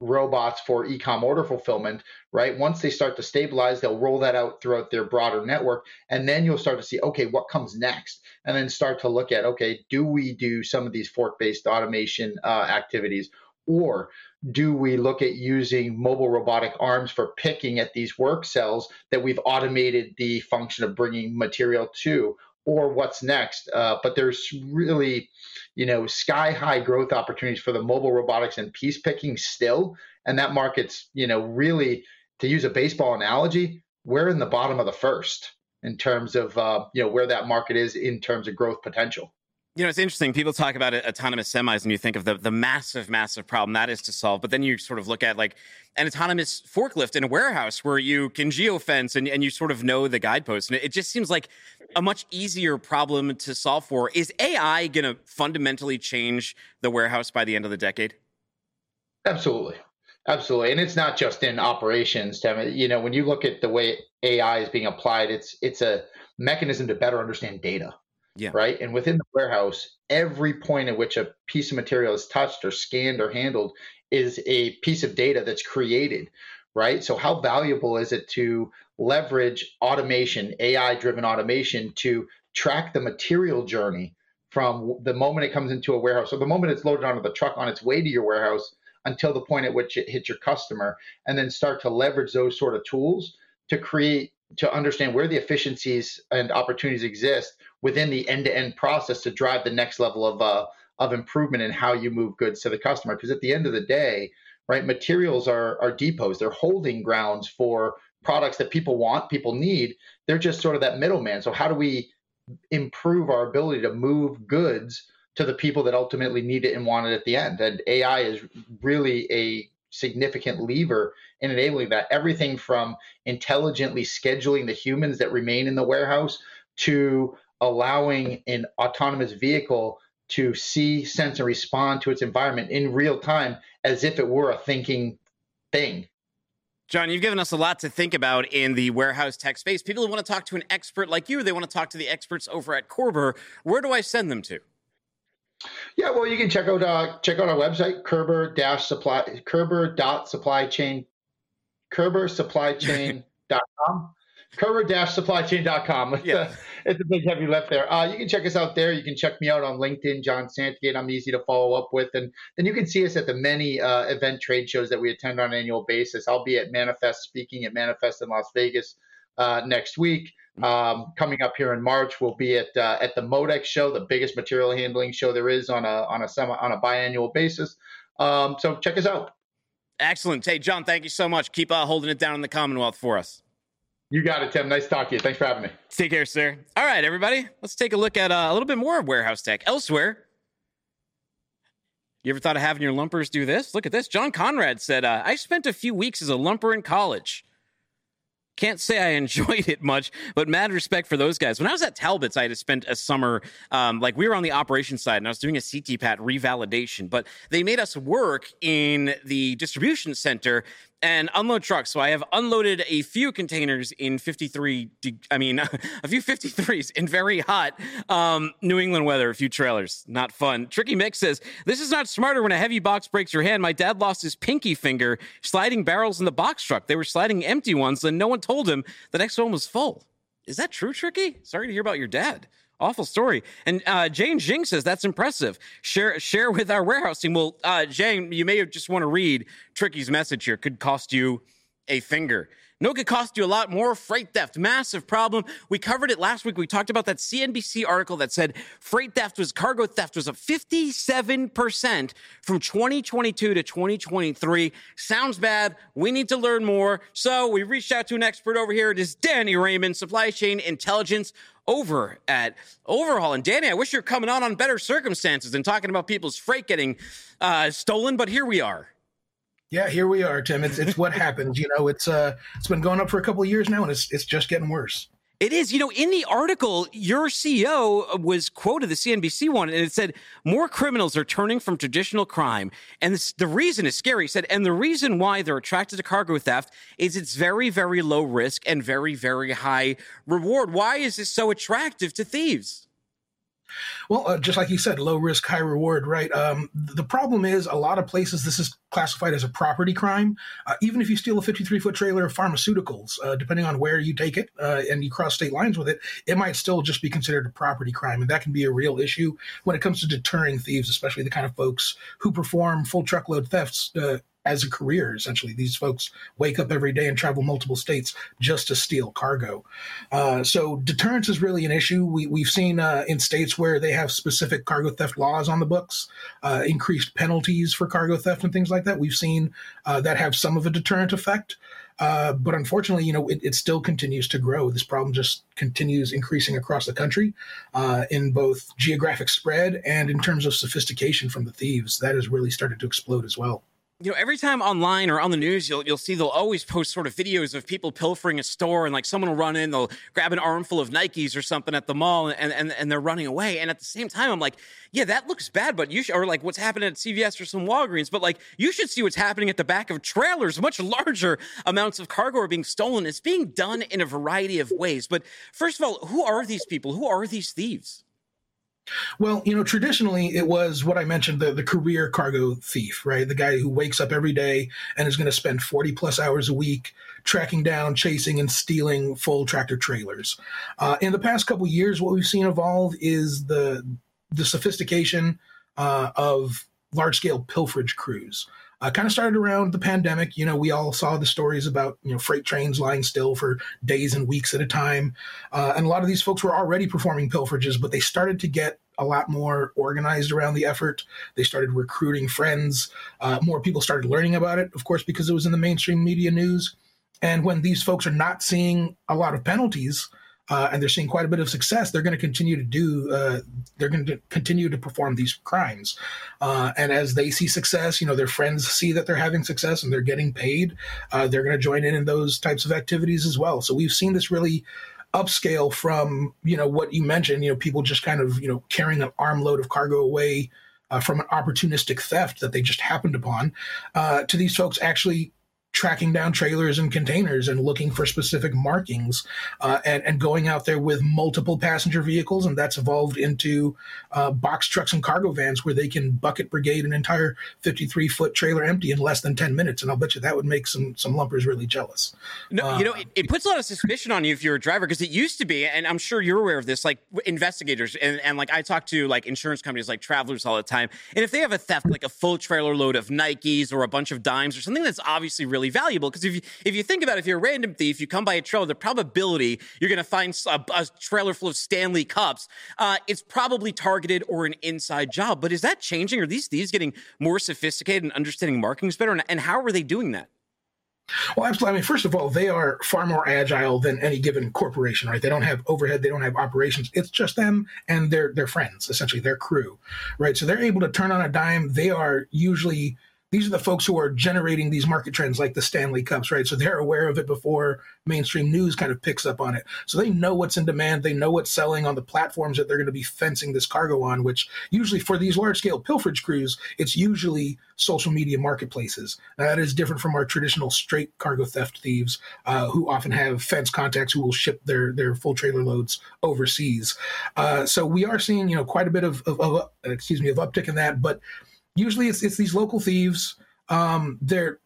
robots for e-com order fulfillment right once they start to stabilize they'll roll that out throughout their broader network and then you'll start to see okay what comes next? And then start to look at okay do we do some of these fork based automation uh, activities? Or do we look at using mobile robotic arms for picking at these work cells that we've automated the function of bringing material to? Or what's next? Uh, but there's really, you know, sky high growth opportunities for the mobile robotics and piece picking still. And that market's, you know, really, to use a baseball analogy, we're in the bottom of the first in terms of, uh, you know, where that market is in terms of growth potential. You know, it's interesting. People talk about autonomous semis, and you think of the the massive, massive problem that is to solve. But then you sort of look at like an autonomous forklift in a warehouse where you can geofence and, and you sort of know the guideposts. And it just seems like a much easier problem to solve for. Is AI going to fundamentally change the warehouse by the end of the decade? Absolutely. Absolutely. And it's not just in operations, Tim. You know, when you look at the way AI is being applied, it's it's a mechanism to better understand data yeah. Right. And within the warehouse, every point at which a piece of material is touched or scanned or handled is a piece of data that's created. Right. So, how valuable is it to leverage automation, AI driven automation, to track the material journey from the moment it comes into a warehouse or the moment it's loaded onto the truck on its way to your warehouse until the point at which it hits your customer, and then start to leverage those sort of tools to create to understand where the efficiencies and opportunities exist within the end-to-end process to drive the next level of uh, of improvement in how you move goods to the customer. Because at the end of the day, right, materials are are depots. They're holding grounds for products that people want, people need. They're just sort of that middleman. So how do we improve our ability to move goods to the people that ultimately need it and want it at the end? And AI is really a significant lever in enabling that. Everything from intelligently scheduling the humans that remain in the warehouse to allowing an autonomous vehicle to see, sense, and respond to its environment in real time as if it were a thinking thing. John, you've given us a lot to think about in the warehouse tech space. People who want to talk to an expert like you, they want to talk to the experts over at Körber. Where do I send them to? Yeah, well, you can check out uh, check out our website, Körber dash supply Körber dot supply chain Körber supply chain.com. Körber-supplychain.com. It's, yeah. a, it's a big heavy lift there. Uh, you can check us out there. You can check me out on LinkedIn, John Santagate. I'm easy to follow up with. And then you can see us at the many uh, event trade shows that we attend on an annual basis. I'll be at Manifest speaking at Manifest in Las Vegas uh, next week. Um, coming up here in March, we'll be at uh, at the Modex show, the biggest material handling show there is on a on a semi on a biannual basis. Um, so check us out. Excellent. Hey, John, thank you so much. Keep uh, holding it down in the Commonwealth for us. You got it, Tim. Nice to talk to you. Thanks for having me. Take care, sir. All right, everybody. Let's take a look at uh, a little bit more of warehouse tech elsewhere. You ever thought of having your lumpers do this? Look at this. John Conrad said, uh, I spent a few weeks as a lumper in college. Can't say I enjoyed it much, but mad respect for those guys. When I was at Talbot's, I had spent a summer, um, like we were on the operations side and I was doing a CTPAT revalidation, but they made us work in the distribution center and unload trucks. So I have unloaded a few containers in 53, I mean, a few 53s in very hot um, New England weather, a few trailers. Not fun. Tricky Mix says, This is not smarter when a heavy box breaks your hand. My dad lost his pinky finger sliding barrels in the box truck. They were sliding empty ones, and no one told him the next one was full. Is that true, Tricky? Sorry to hear about your dad. Awful story. And uh, Jane Jing says that's impressive. Share share with our warehouse team. Well, uh, Jane, you may just want to read Tricky's message here. Could cost you a finger. No, could cost you a lot more. Freight theft, massive problem. We covered it last week. We talked about that CNBC article that said freight theft was cargo theft was up 57% from 2022 to 2023. Sounds bad. We need to learn more. So we reached out to an expert over here. It is Danny Ramon, supply chain intelligence over at Overhaul. And Danny, I wish you're coming on on better circumstances and talking about people's freight getting uh, stolen, but here we are. Yeah, here we are, Tim. It's it's what happens. You know, it's uh it's been going up for a couple of years now, and it's it's just getting worse. It is. You know, in the article, your CEO uh, was quoted, the CNBC one, and it said more criminals are turning from traditional crime. And this, the reason is scary. He said, and the reason why they're attracted to cargo theft is it's very, very low risk and very, very high reward. Why is this so attractive to thieves? Well, uh, just like you said, low risk, high reward, right? Um, the problem is a lot of places this is classified as a property crime. Uh, even if you steal a 53 foot trailer of pharmaceuticals, uh, depending on where you take it uh, and you cross state lines with it, it might still just be considered a property crime. And that can be a real issue when it comes to deterring thieves, especially the kind of folks who perform full truckload thefts uh, as a career, essentially. These folks wake up every day and travel multiple states just to steal cargo. Uh, so deterrence is really an issue. We, we've seen uh, in states where they have specific cargo theft laws on the books, uh, increased penalties for cargo theft and things like that. We've seen uh, that have some of a deterrent effect. Uh, but unfortunately, you know, it, it, still continues to grow. This problem just continues increasing across the country uh, in both geographic spread and in terms of sophistication from the thieves. That has really started to explode as well you know, every time online or on the news, you'll you'll see they'll always post sort of videos of people pilfering a store, and like someone will run in, they'll grab an armful of Nikes or something at the mall, and and, and they're running away. And at the same time, I'm like, yeah, that looks bad, but you should, or like what's happening at CVS or some Walgreens, but like you should see what's happening at the back of trailers. Much larger amounts of cargo are being stolen. It's being done in a variety of ways. But first of all, who are these people? Who are these thieves? Well, you know, traditionally it was what I mentioned the, the career cargo thief, right? The guy who wakes up every day and is going to spend 40 plus hours a week tracking down, chasing, and stealing full tractor trailers. Uh, in the past couple years, what we've seen evolve is the the sophistication uh, of large scale pilferage crews. Uh, kind of started around the pandemic. You know, we all saw the stories about you know freight trains lying still for days and weeks at a time, uh, and a lot of these folks were already performing pilferages, but they started to get a lot more organized around the effort. They started recruiting friends. Uh, more people started learning about it, of course, because it was in the mainstream media news. And when these folks are not seeing a lot of penalties, uh, and they're seeing quite a bit of success, they're going to continue to do, uh, they're going to continue to perform these crimes. Uh, and as they see success, you know, their friends see that they're having success and they're getting paid, uh, they're going to join in in those types of activities as well. So we've seen this really upscale from, you know, what you mentioned, you know, people just kind of, you know, carrying an armload of cargo away. Uh, from an opportunistic theft that they just happened upon, uh, to these folks actually tracking down trailers and containers and looking for specific markings uh, and, and going out there with multiple passenger vehicles. And that's evolved into uh, box trucks and cargo vans where they can bucket brigade an entire 53 foot trailer empty in less than 10 minutes. And I'll bet you that would make some, some lumpers really jealous. No, uh, you know, it, it, puts a lot of suspicion on you if you're a driver because it used to be, and I'm sure you're aware of this, like investigators and, and like I talk to like insurance companies like travelers all the time. And if they have a theft, like a full trailer load of Nikes or a bunch of dimes or something that's obviously really really valuable because if you if you think about it, if you're a random thief, you come by a trailer, the probability you're going to find a, a, trailer full of Stanley cups, uh, it's probably targeted or an inside job. But is that changing? Are these thieves getting more sophisticated and understanding markings better? And, and how are they doing that? Well, absolutely. I mean, first of all, they are far more agile than any given corporation, right? They don't have overhead, they don't have operations. It's just them and their their friends, essentially their crew, right? So they're able to turn on a dime. They are usually these are the folks who are generating these market trends like the Stanley Cups, right? So they're aware of it before mainstream news kind of picks up on it. So they know what's in demand. They know what's selling on the platforms that they're going to be fencing this cargo on, which usually for these large scale pilferage crews, it's usually social media marketplaces. That is different from our traditional straight cargo theft thieves uh, who often have fence contacts who will ship their, their full trailer loads overseas. Uh, so we are seeing, you know, quite a bit of, of, of excuse me, of uptick in that, but usually it's it's these local thieves. Um, they're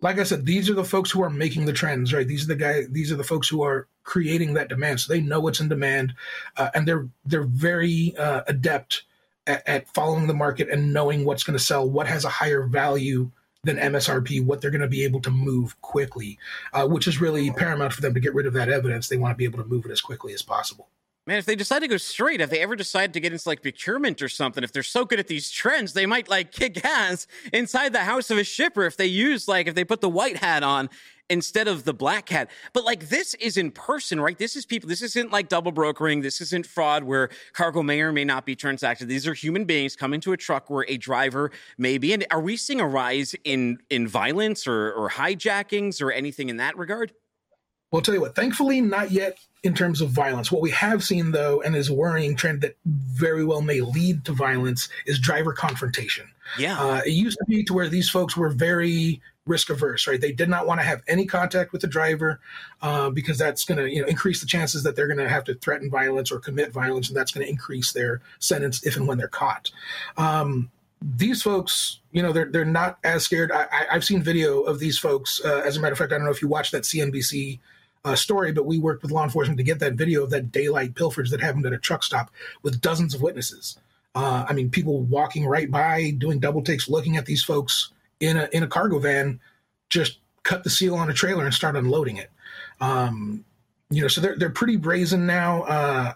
like I said, these are the folks who are making the trends, right? These are the guy. These are the folks who are creating that demand. So they know what's in demand, uh, and they're they're very uh, adept at, at, following the market and knowing what's going to sell, what has a higher value than MSRP, what they're going to be able to move quickly, uh, which is really paramount for them to get rid of that evidence. They want to be able to move it as quickly as possible. Man, if they decide to go straight, if they ever decide to get into like procurement or something, if they're so good at these trends, they might like kick ass inside the house of a shipper if they use like if they put the white hat on instead of the black hat. But like this is in person, right? This is people. This isn't like double brokering. This isn't fraud where cargo may or may not be transacted. These are human beings coming to a truck where a driver may be. And are we seeing a rise in in violence or, or hijackings or anything in that regard? Well, I'll tell you what, thankfully, not yet in terms of violence. What we have seen, though, and is a worrying trend that very well may lead to violence, is driver confrontation. Yeah. Uh, it used to be to where these folks were very risk averse, right? They did not want to have any contact with the driver uh, because that's going to, you know, increase the chances that they're going to have to threaten violence or commit violence, and that's going to increase their sentence if and when they're caught. Um, these folks, you know, they're they're not as scared. I, have seen video of these folks. Uh, as a matter of fact, I don't know if you watched that CNBC uh, story, but we worked with law enforcement to get that video of that daylight pilferage that happened at a truck stop with dozens of witnesses. Uh, I mean, people walking right by, doing double takes, looking at these folks in a in a cargo van, just cut the seal on a trailer and start unloading it. Um, you know, so they're they're pretty brazen now. Uh,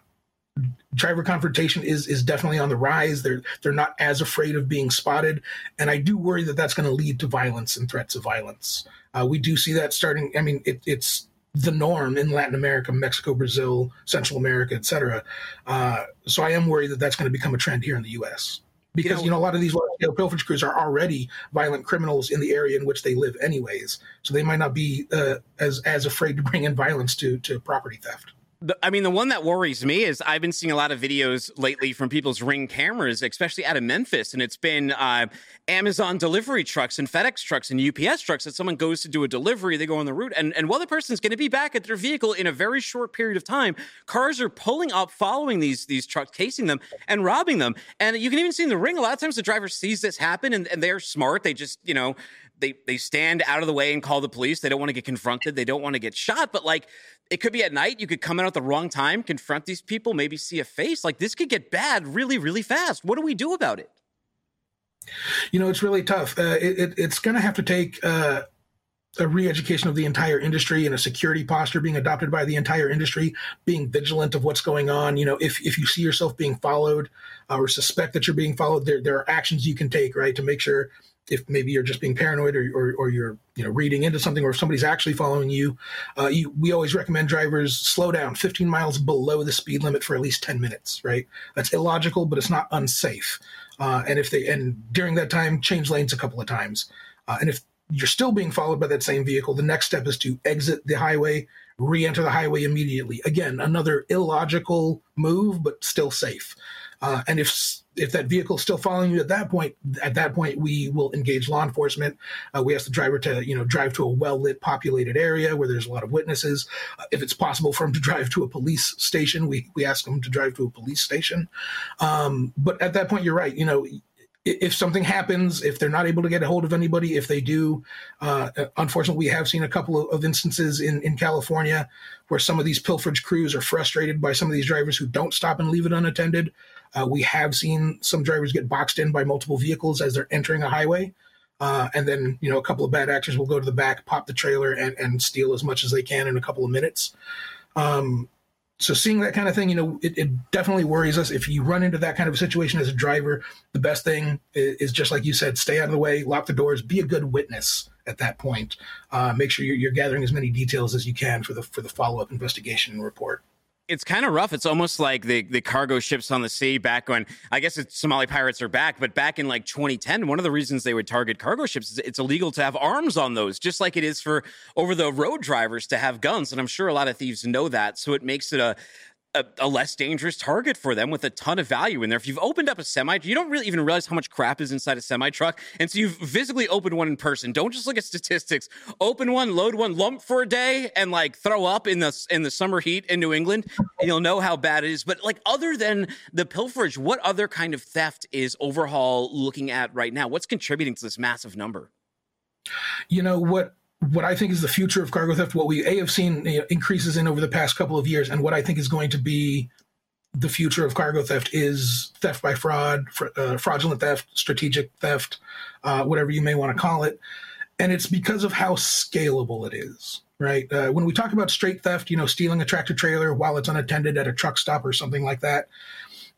driver confrontation is is definitely on the rise. They're they're not as afraid of being spotted, and I do worry that that's going to lead to violence and threats of violence. Uh, we do see that starting. I mean, it, it's the norm in Latin America, Mexico, Brazil, Central America, et cetera. Uh, so I am worried that that's going to become a trend here in the U.S. Because you know, you know a lot of these large scale pilferage crews are already violent criminals in the area in which they live, anyways. So they might not be uh, as as afraid to bring in violence to to property theft. The, I mean, the one that worries me is I've been seeing a lot of videos lately from people's ring cameras, especially out of Memphis, and it's been uh, Amazon delivery trucks and FedEx trucks and UPS trucks that someone goes to do a delivery, they go on the route, and, and while the person's going to be back at their vehicle in a very short period of time, cars are pulling up, following these these trucks, casing them, and robbing them. And you can even see in the ring, a lot of times the driver sees this happen, and, and they're smart. They just, you know, they they stand out of the way and call the police. They don't want to get confronted. They don't want to get shot. But like it could be at night. You could come in at the wrong time, confront these people, maybe see a face. Like this could get bad really, really fast. What do we do about it? You know, it's really tough. Uh, it, it, it's going to have to take uh, a re-education of the entire industry and a security posture being adopted by the entire industry, being vigilant of what's going on. You know, if if you see yourself being followed uh, or suspect that you're being followed, there there are actions you can take, right, to make sure if maybe you're just being paranoid or, or, or, you're you know reading into something or if somebody's actually following you, uh, you, we always recommend drivers slow down 15 miles below the speed limit for at least 10 minutes right? That's illogical but it's not unsafe. Uh, and if they and during that time change lanes a couple of times. Uh, and if you're still being followed by that same vehicle the next step is to exit the highway re-enter the highway immediately. Again another illogical move but still safe uh, and if if that vehicle is still following you at that point, at that point we will engage law enforcement. Uh, we ask the driver to you know drive to a well lit, populated area where there's a lot of witnesses. Uh, if it's possible for him to drive to a police station, we we ask him to drive to a police station. Um, but at that point, you're right. You know, if something happens, if they're not able to get a hold of anybody, if they do, uh, unfortunately, we have seen a couple of, instances in, in California where some of these pilferage crews are frustrated by some of these drivers who don't stop and leave it unattended. Uh, we have seen some drivers get boxed in by multiple vehicles as they're entering a highway. Uh, and then, you know, a couple of bad actors will go to the back, pop the trailer, and, and steal as much as they can in a couple of minutes. Um, so seeing that kind of thing, you know, it, it, definitely worries us. If you run into that kind of a situation as a driver, the best thing is, is, just like you said, stay out of the way, lock the doors, be a good witness at that point. Uh, make sure you're, you're, gathering as many details as you can for the for the follow up investigation and report it's kind of rough. It's almost like the the cargo ships on the sea back when I guess it's Somali pirates are back, but back in like 2010, one of the reasons they would target cargo ships is it's illegal to have arms on those, just like it is for over the road drivers to have guns. And I'm sure a lot of thieves know that, so it makes it a a, a, less dangerous target for them with a ton of value in there. If you've opened up a semi, you don't really even realize how much crap is inside a semi truck. And so you've physically opened one in person. Don't just look at statistics. Open one, load one, lump for a day, and like throw up in the in the summer heat in New England, and you'll know how bad it is. But like other than the pilferage, what other kind of theft is Overhaul looking at right now? What's contributing to this massive number? You know what what I think is the future of cargo theft, what we a have seen you know, increases in over the past couple of years, and what I think is going to be the future of cargo theft is theft by fraud, fr- uh, fraudulent theft, strategic theft, uh, whatever you may want to call it, and it's because of how scalable it is. Right uh, when we talk about straight theft, you know, stealing a tractor trailer while it's unattended at a truck stop or something like that,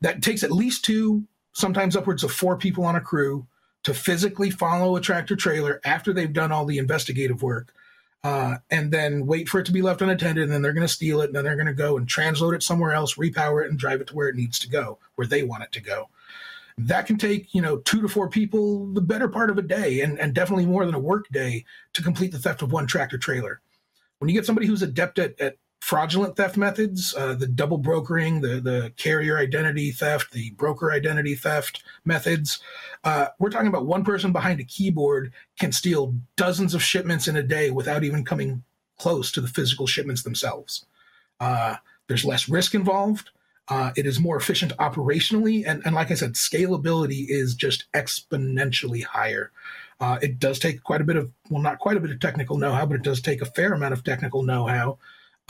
that takes at least two, sometimes upwards of four people on a crew to physically follow a tractor trailer after they've done all the investigative work uh, and then wait for it to be left unattended and then they're going to steal it and then they're going to go and transload it somewhere else repower it and drive it to where it needs to go where they want it to go. That can take you know two to four people the better part of a day and, and definitely more than a work day to complete the theft of one tractor trailer. When you get somebody who's adept at, at fraudulent theft methods, uh, the double brokering, the the carrier identity theft, the broker identity theft methods. Uh, we're talking about one person behind a keyboard can steal dozens of shipments in a day without even coming close to the physical shipments themselves. Uh, there's less risk involved. Uh, it is more efficient operationally, and, and like I said, scalability is just exponentially higher. Uh, it does take quite a bit of, well, not quite a bit of technical know-how, but it does take a fair amount of technical know-how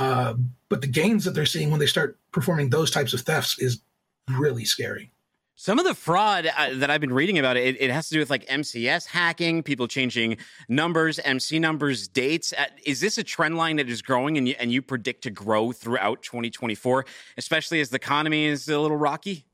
uh, but the gains that they're seeing when they start performing those types of thefts is really scary. Some of the fraud uh, that I've been reading about it, it, has to do with like MCS hacking, people changing numbers, MC numbers, dates. Uh, is this a trend line that is growing and you, and you predict to grow throughout 2024, especially as the economy is a little rocky?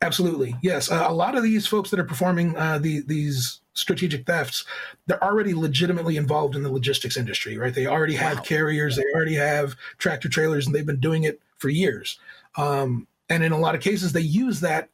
Absolutely, yes. Uh, a lot of these folks that are performing uh, the, these strategic thefts, they're already legitimately involved in the logistics industry, right? They already have wow. carriers, they already have tractor trailers, and they've been doing it for years. Um, and in a lot of cases, they use that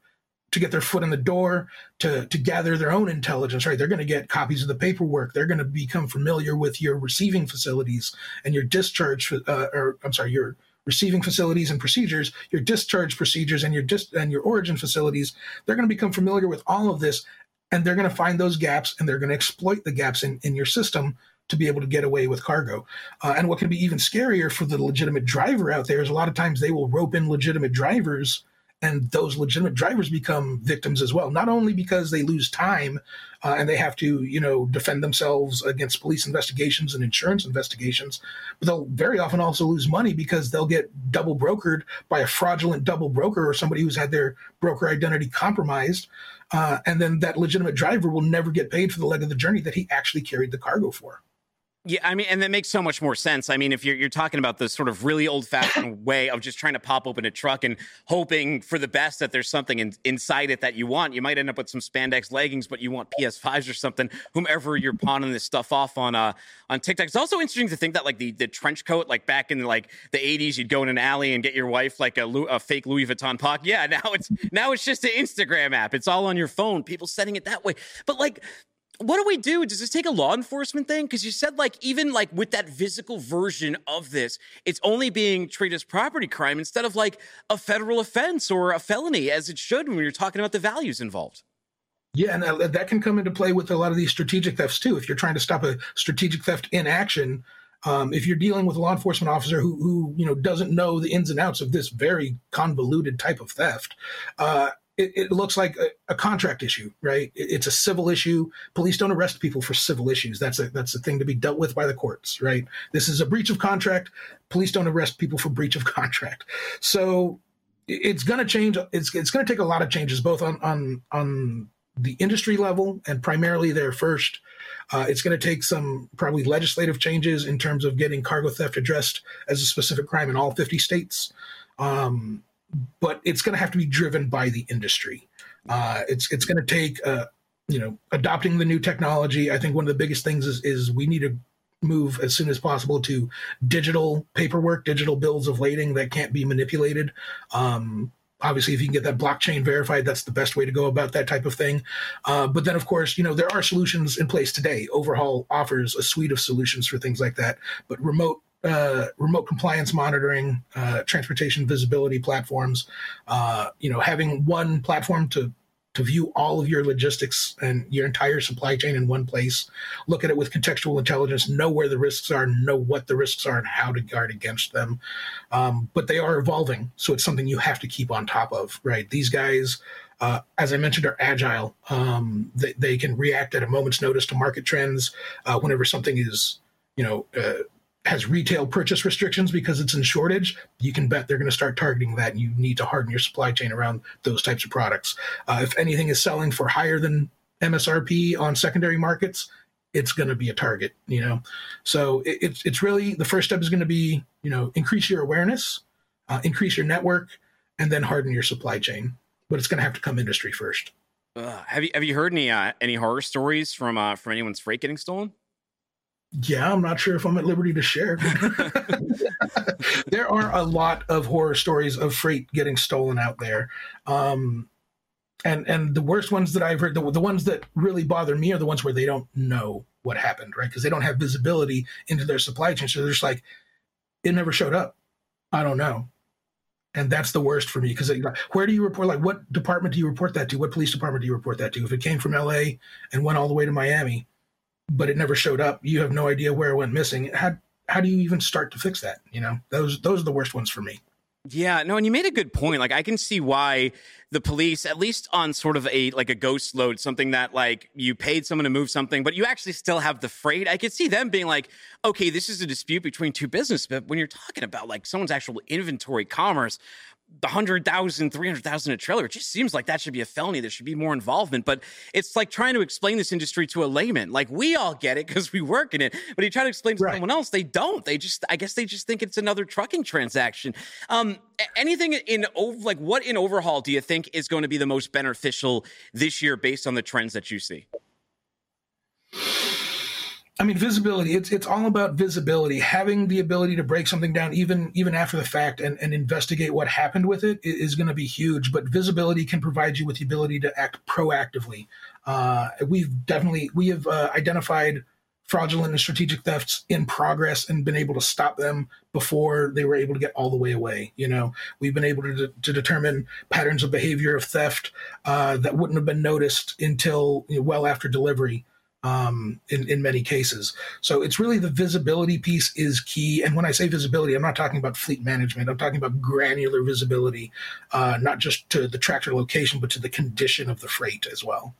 to get their foot in the door, to to gather their own intelligence, right? They're going to get copies of the paperwork. They're going to become familiar with your receiving facilities and your discharge, uh, or I'm sorry, your receiving facilities and procedures, your discharge procedures and your dis- and your origin facilities. They're going to become familiar with all of this, and they're going to find those gaps and they're going to exploit the gaps in, in your system to be able to get away with cargo. Uh, and what can be even scarier for the legitimate driver out there is a lot of times they will rope in legitimate drivers and those legitimate drivers become victims as well. Not only because they lose time uh, and they have to you know defend themselves against police investigations and insurance investigations but they'll very often also lose money because they'll get double brokered by a fraudulent double broker or somebody who's had their broker identity compromised uh, and then that legitimate driver will never get paid for the leg of the journey that he actually carried the cargo for yeah, I mean, and that makes so much more sense. I mean, if you're you're talking about the sort of really old fashioned way of just trying to pop open a truck and hoping for the best that there's something in, inside it that you want, you might end up with some spandex leggings, but you want PS5s or something. Whomever you're pawning this stuff off on uh on TikTok, it's also interesting to think that like the the trench coat, like back in like the 80s, you'd go in an alley and get your wife like a, a fake Louis Vuitton pocket. Yeah, now it's now it's just an Instagram app. It's all on your phone. People setting it that way, but like what do we do? Does this take a law enforcement thing? Because you said like even like with that physical version of this, it's only being treated as property crime instead of like a federal offense or a felony as it should when you're talking about the values involved. Yeah, and that can come into play with a lot of these strategic thefts too. If you're trying to stop a strategic theft in action, um, if you're dealing with a law enforcement officer who, who you know doesn't know the ins and outs of this very convoluted type of theft, uh, it, it looks like a, a, contract issue, right? It, it's a civil issue. Police don't arrest people for civil issues. That's a that's a thing to be dealt with by the courts, right? This is a breach of contract. Police don't arrest people for breach of contract. So it's going to change. It's it's going to take a lot of changes, both on on on the industry level and primarily there first. Uh, it's going to take some probably legislative changes in terms of getting cargo theft addressed as a specific crime in all 50 states. Um, but it's going to have to be driven by the industry. Uh, it's it's going to take uh, you know adopting the new technology. I think one of the biggest things is is we need to move as soon as possible to digital paperwork, digital bills of lading that can't be manipulated. Um, obviously, if you can get that blockchain verified, that's the best way to go about that type of thing. Uh, but then, of course, you know there are solutions in place today. Overhaul offers a suite of solutions for things like that, but remote uh, remote compliance monitoring, uh, transportation visibility platforms. Uh, you know, having one platform to to view all of your logistics and your entire supply chain in one place. Look at it with contextual intelligence. Know where the risks are. Know what the risks are and how to guard against them. Um, but they are evolving, so it's something you have to keep on top of. Right? These guys. Uh, as I mentioned, are agile. Um, they, they, can react at a moment's notice to market trends. Uh, whenever something is, you know, uh, has retail purchase restrictions because it's in shortage, you can bet they're going to start targeting that. And you need to harden your supply chain around those types of products. Uh, if anything is selling for higher than MSRP on secondary markets, it's going to be a target. You know, so it, it's it's really the first step is going to be you know increase your awareness, uh, increase your network, and then harden your supply chain. But it's going to have to come industry first. Uh, have you have you heard any uh, any horror stories from uh, from anyone's freight getting stolen? Yeah, I'm not sure if I'm at liberty to share. there are a lot of horror stories of freight getting stolen out there. Um, and and the worst ones that I've heard, the, the ones that really bother me are the ones where they don't know what happened, right? Because they don't have visibility into their supply chain. So they're just like, it never showed up. I don't know. And that's the worst for me because where do you report? Like, what department do you report that to? What police department do you report that to? If it came from LA and went all the way to Miami, but it never showed up. You have no idea where it went missing. How how do you even start to fix that? You know, those those are the worst ones for me. Yeah, no, and you made a good point. Like I can see why the police, at least on sort of a like a ghost load, something that like you paid someone to move something, but you actually still have the freight. I could see them being like, okay, this is a dispute between two businesses, but when you're talking about like someone's actual inventory commerce, the 100,000, 300,000 a trailer. It just seems like that should be a felony. There should be more involvement. But it's like trying to explain this industry to a layman. Like we all get it because we work in it. But you try to explain to right. someone else, they don't. They just, I guess they just think it's another trucking transaction. Um, anything in over, like what in overhaul do you think is going to be the most beneficial this year based on the trends that you see? I mean, visibility. It's it's all about visibility. Having the ability to break something down, even even after the fact, and, and investigate what happened with it is going to be huge. But visibility can provide you with the ability to act proactively. Uh, we've definitely we have uh, identified fraudulent and strategic thefts in progress and been able to stop them before they were able to get all the way away. You know, we've been able to, de- to determine patterns of behavior of theft uh, that wouldn't have been noticed until you know, well after delivery. Um, in, in many cases. So it's really the visibility piece is key. And when I say visibility, I'm not talking about fleet management. I'm talking about granular visibility, uh, not just to the tractor location, but to the condition of the freight as well.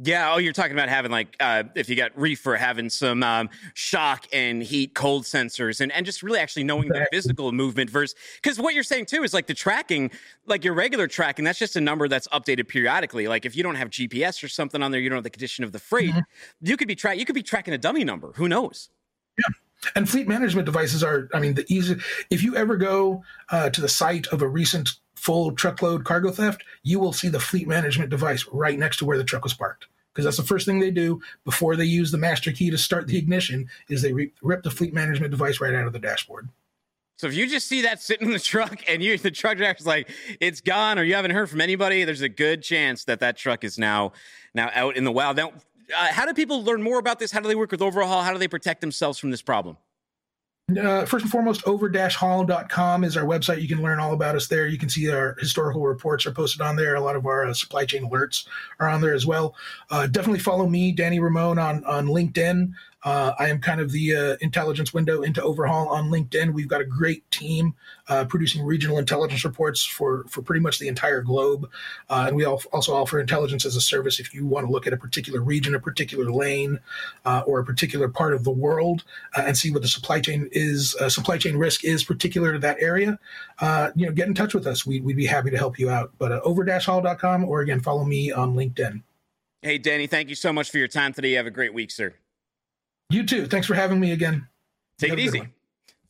Yeah. Oh, you're talking about having like uh, if you got reefer, having some um, shock and heat, cold sensors, and and just really actually knowing the physical movement versus because what you're saying too is like the tracking, like your regular tracking, that's just a number that's updated periodically. Like if you don't have GPS or something on there, you don't know the condition of the freight. Mm-hmm. You could be track. You could be tracking a dummy number. Who knows? Yeah. And fleet management devices are, I mean, the easy. If you ever go uh, to the site of a recent full truckload cargo theft, you will see the fleet management device right next to where the truck was parked. Because that's the first thing they do before they use the master key to start the ignition is they re- rip the fleet management device right out of the dashboard. So if you just see that sitting in the truck and you the truck driver's like it's gone or you haven't heard from anybody, there's a good chance that that truck is now now out in the wild. Now, uh, how do people learn more about this? How do they work with Overhaul? How do they protect themselves from this problem? Uh, first and foremost, over-haul.com is our website. You can learn all about us there. You can see our historical reports are posted on there. A lot of our uh, supply chain alerts are on there as well. Uh, definitely follow me, Danny Ramon, on on LinkedIn. Uh, I am kind of the uh, intelligence window into Overhaul on LinkedIn. We've got a great team uh, producing regional intelligence reports for, for pretty much the entire globe. Uh, and we also offer intelligence as a service if you want to look at a particular region, a particular lane, uh, or a particular part of the world uh, and see what the supply chain is, supply chain risk is particular to that area. you know, get in touch with us. We, would be happy to help you out. But over-haul.com or again, follow me on LinkedIn. Hey, Danny, thank you so much for your time today. Have a great week, sir. You too. Thanks for having me again. Take it easy.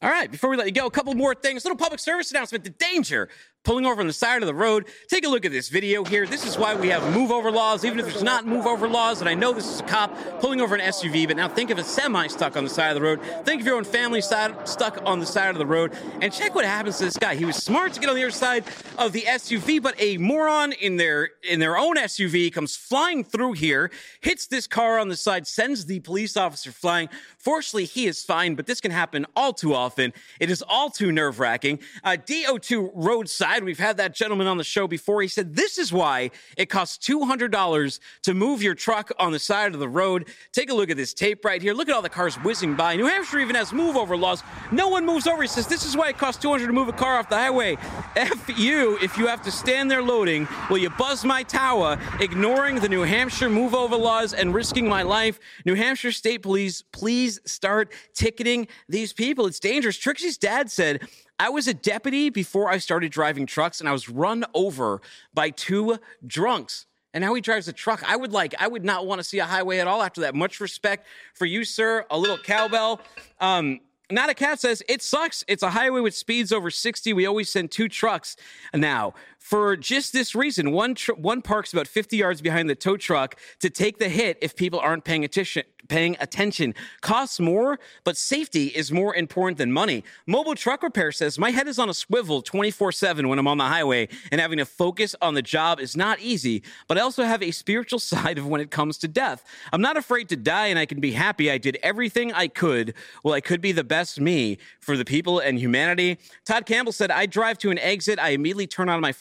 All right, before we let you go, a couple more things. Little public service announcement. The danger pulling over on the side of the road. Take a look at this video here. This is why we have move over laws, even if there's not move over laws. And I know this is a cop pulling over an SUV, but now think of a semi stuck on the side of the road. Think of your own family side, stuck on the side of the road. And check what happens to this guy. He was smart to get on the other side of the SUV, but a moron in their in their own SUV comes flying through here, hits this car on the side, sends the police officer flying. Fortunately, he is fine, but this can happen all too often. It is all too nerve wracking. Uh, DO2 roadside side. We've had that gentleman on the show before. He said this is why it costs $200 to move your truck on the side of the road. Take a look at this tape right here. Look at all the cars whizzing by. New Hampshire even has move over laws. No one moves over. He says this is why it costs 200 to move a car off the highway. F you if you have to stand there loading. Will you buzz my tower, ignoring the New Hampshire move over laws and risking my life? New Hampshire State Police, please start ticketing these people. It's dangerous. Trixie's dad said I was a deputy before I started driving trucks, and I was run over by two drunks. And now he drives a truck. I would like, I would not want to see a highway at all after that. Much respect for you, sir. A little cowbell. Um, not a cat says it sucks. It's a highway with speeds over 60. We always send two trucks now for just this reason. One tr- one parks about 50 yards behind the tow truck to take the hit if people aren't paying attention paying attention. Costs more, but safety is more important than money. Mobile Truck Repair says, My head is on a swivel 24 7 when I'm on the highway, and having to focus on the job is not easy, but I also have a spiritual side of when it comes to death. I'm not afraid to die, and I can be happy I did everything I could. Well, I could be the best me for the people and humanity. Todd Campbell said, I drive to an exit. I immediately turn on my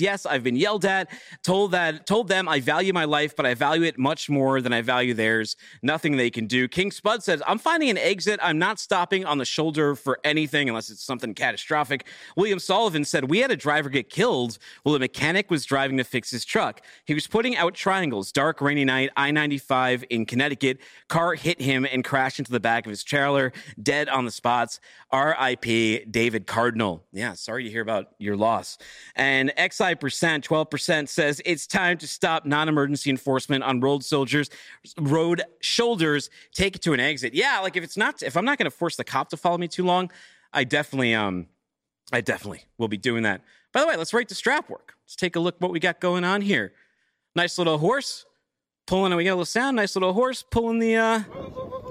Yes, I've been yelled at, told that, told them I value my life, but I value it much more than I value theirs. Nothing nothing they can do. King Spud says, I'm finding an exit. I'm not stopping on the shoulder for anything unless it's something catastrophic. William Sullivan said, We had a driver get killed while a mechanic was driving to fix his truck. He was putting out triangles, dark, rainy night, I 95 in Connecticut. Car hit him and crashed into the back of his trailer, dead on the spots. RIP David Cardinal. Yeah, sorry to hear about your loss. And XI percent, 12% says it's time to stop non emergency enforcement on road soldiers, road shoulders, take it to an exit. Yeah, like if it's not, if I'm not going to force the cop to follow me too long, I definitely, um, I definitely will be doing that. By the way, let's rate the strap work. Let's take a look what we got going on here. Nice little horse pulling, we got a little sound, nice little horse pulling the uh,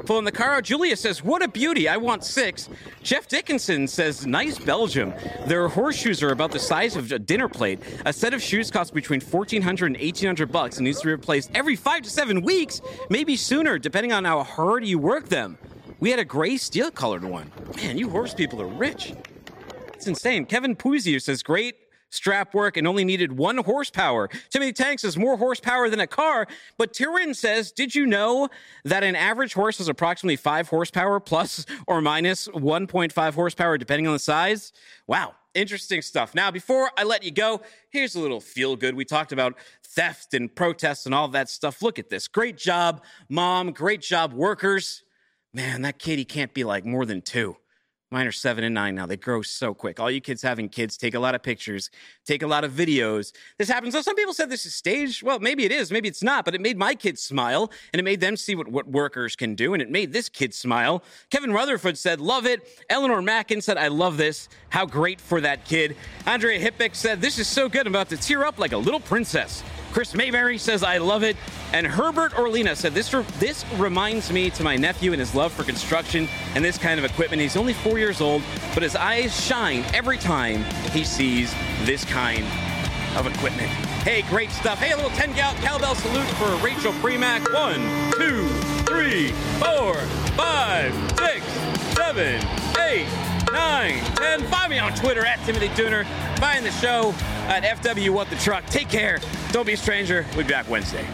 pulling the car. Julia says, "What a beauty! I want six. Jeff Dickinson says, "Nice Belgium. Their horseshoes are about the size of a dinner plate. A set of shoes costs between 1400 and 1800 bucks and needs to be replaced every five to seven weeks, maybe sooner, depending on how hard you work them." We had a gray steel colored one. Man, you horse people are rich. It's insane. Kevin Puzier says, "Great." Strap work and only needed one horsepower. Timothy Tanks says more horsepower than a car. But Tyrion says, Did you know that an average horse is approximately five horsepower plus or minus 1.5 horsepower, depending on the size? Wow. Interesting stuff. Now, before I let you go, here's a little feel good. We talked about theft and protests and all that stuff. Look at this. Great job, mom. Great job, workers. Man, that kitty can't be like more than two. Mine are seven and nine now. They grow so quick. All you kids having kids take a lot of pictures, take a lot of videos. This happens. So some people said this is staged. Well, maybe it is, maybe it's not, but it made my kids smile and it made them see what, what workers can do. And it made this kid smile. Kevin Rutherford said, Love it. Eleanor Mackin said, I love this. How great for that kid. Andrea Hippick said, This is so good. I'm about to tear up like a little princess. Chris Mayberry says, I love it. And Herbert Orlina said, this, re- this reminds me to my nephew and his love for construction and this kind of equipment. He's only four years old, but his eyes shine every time he sees this kind of equipment. Hey, great stuff. Hey, a little 10 gal- cowbell salute for Rachel Premack. One, two, three, four, five, six, seven, eight, nine, ten. Find me on Twitter at Timothy Dooner. Find the show at FW What the Truck. Take care. Don't be a stranger. We'll be back Wednesday.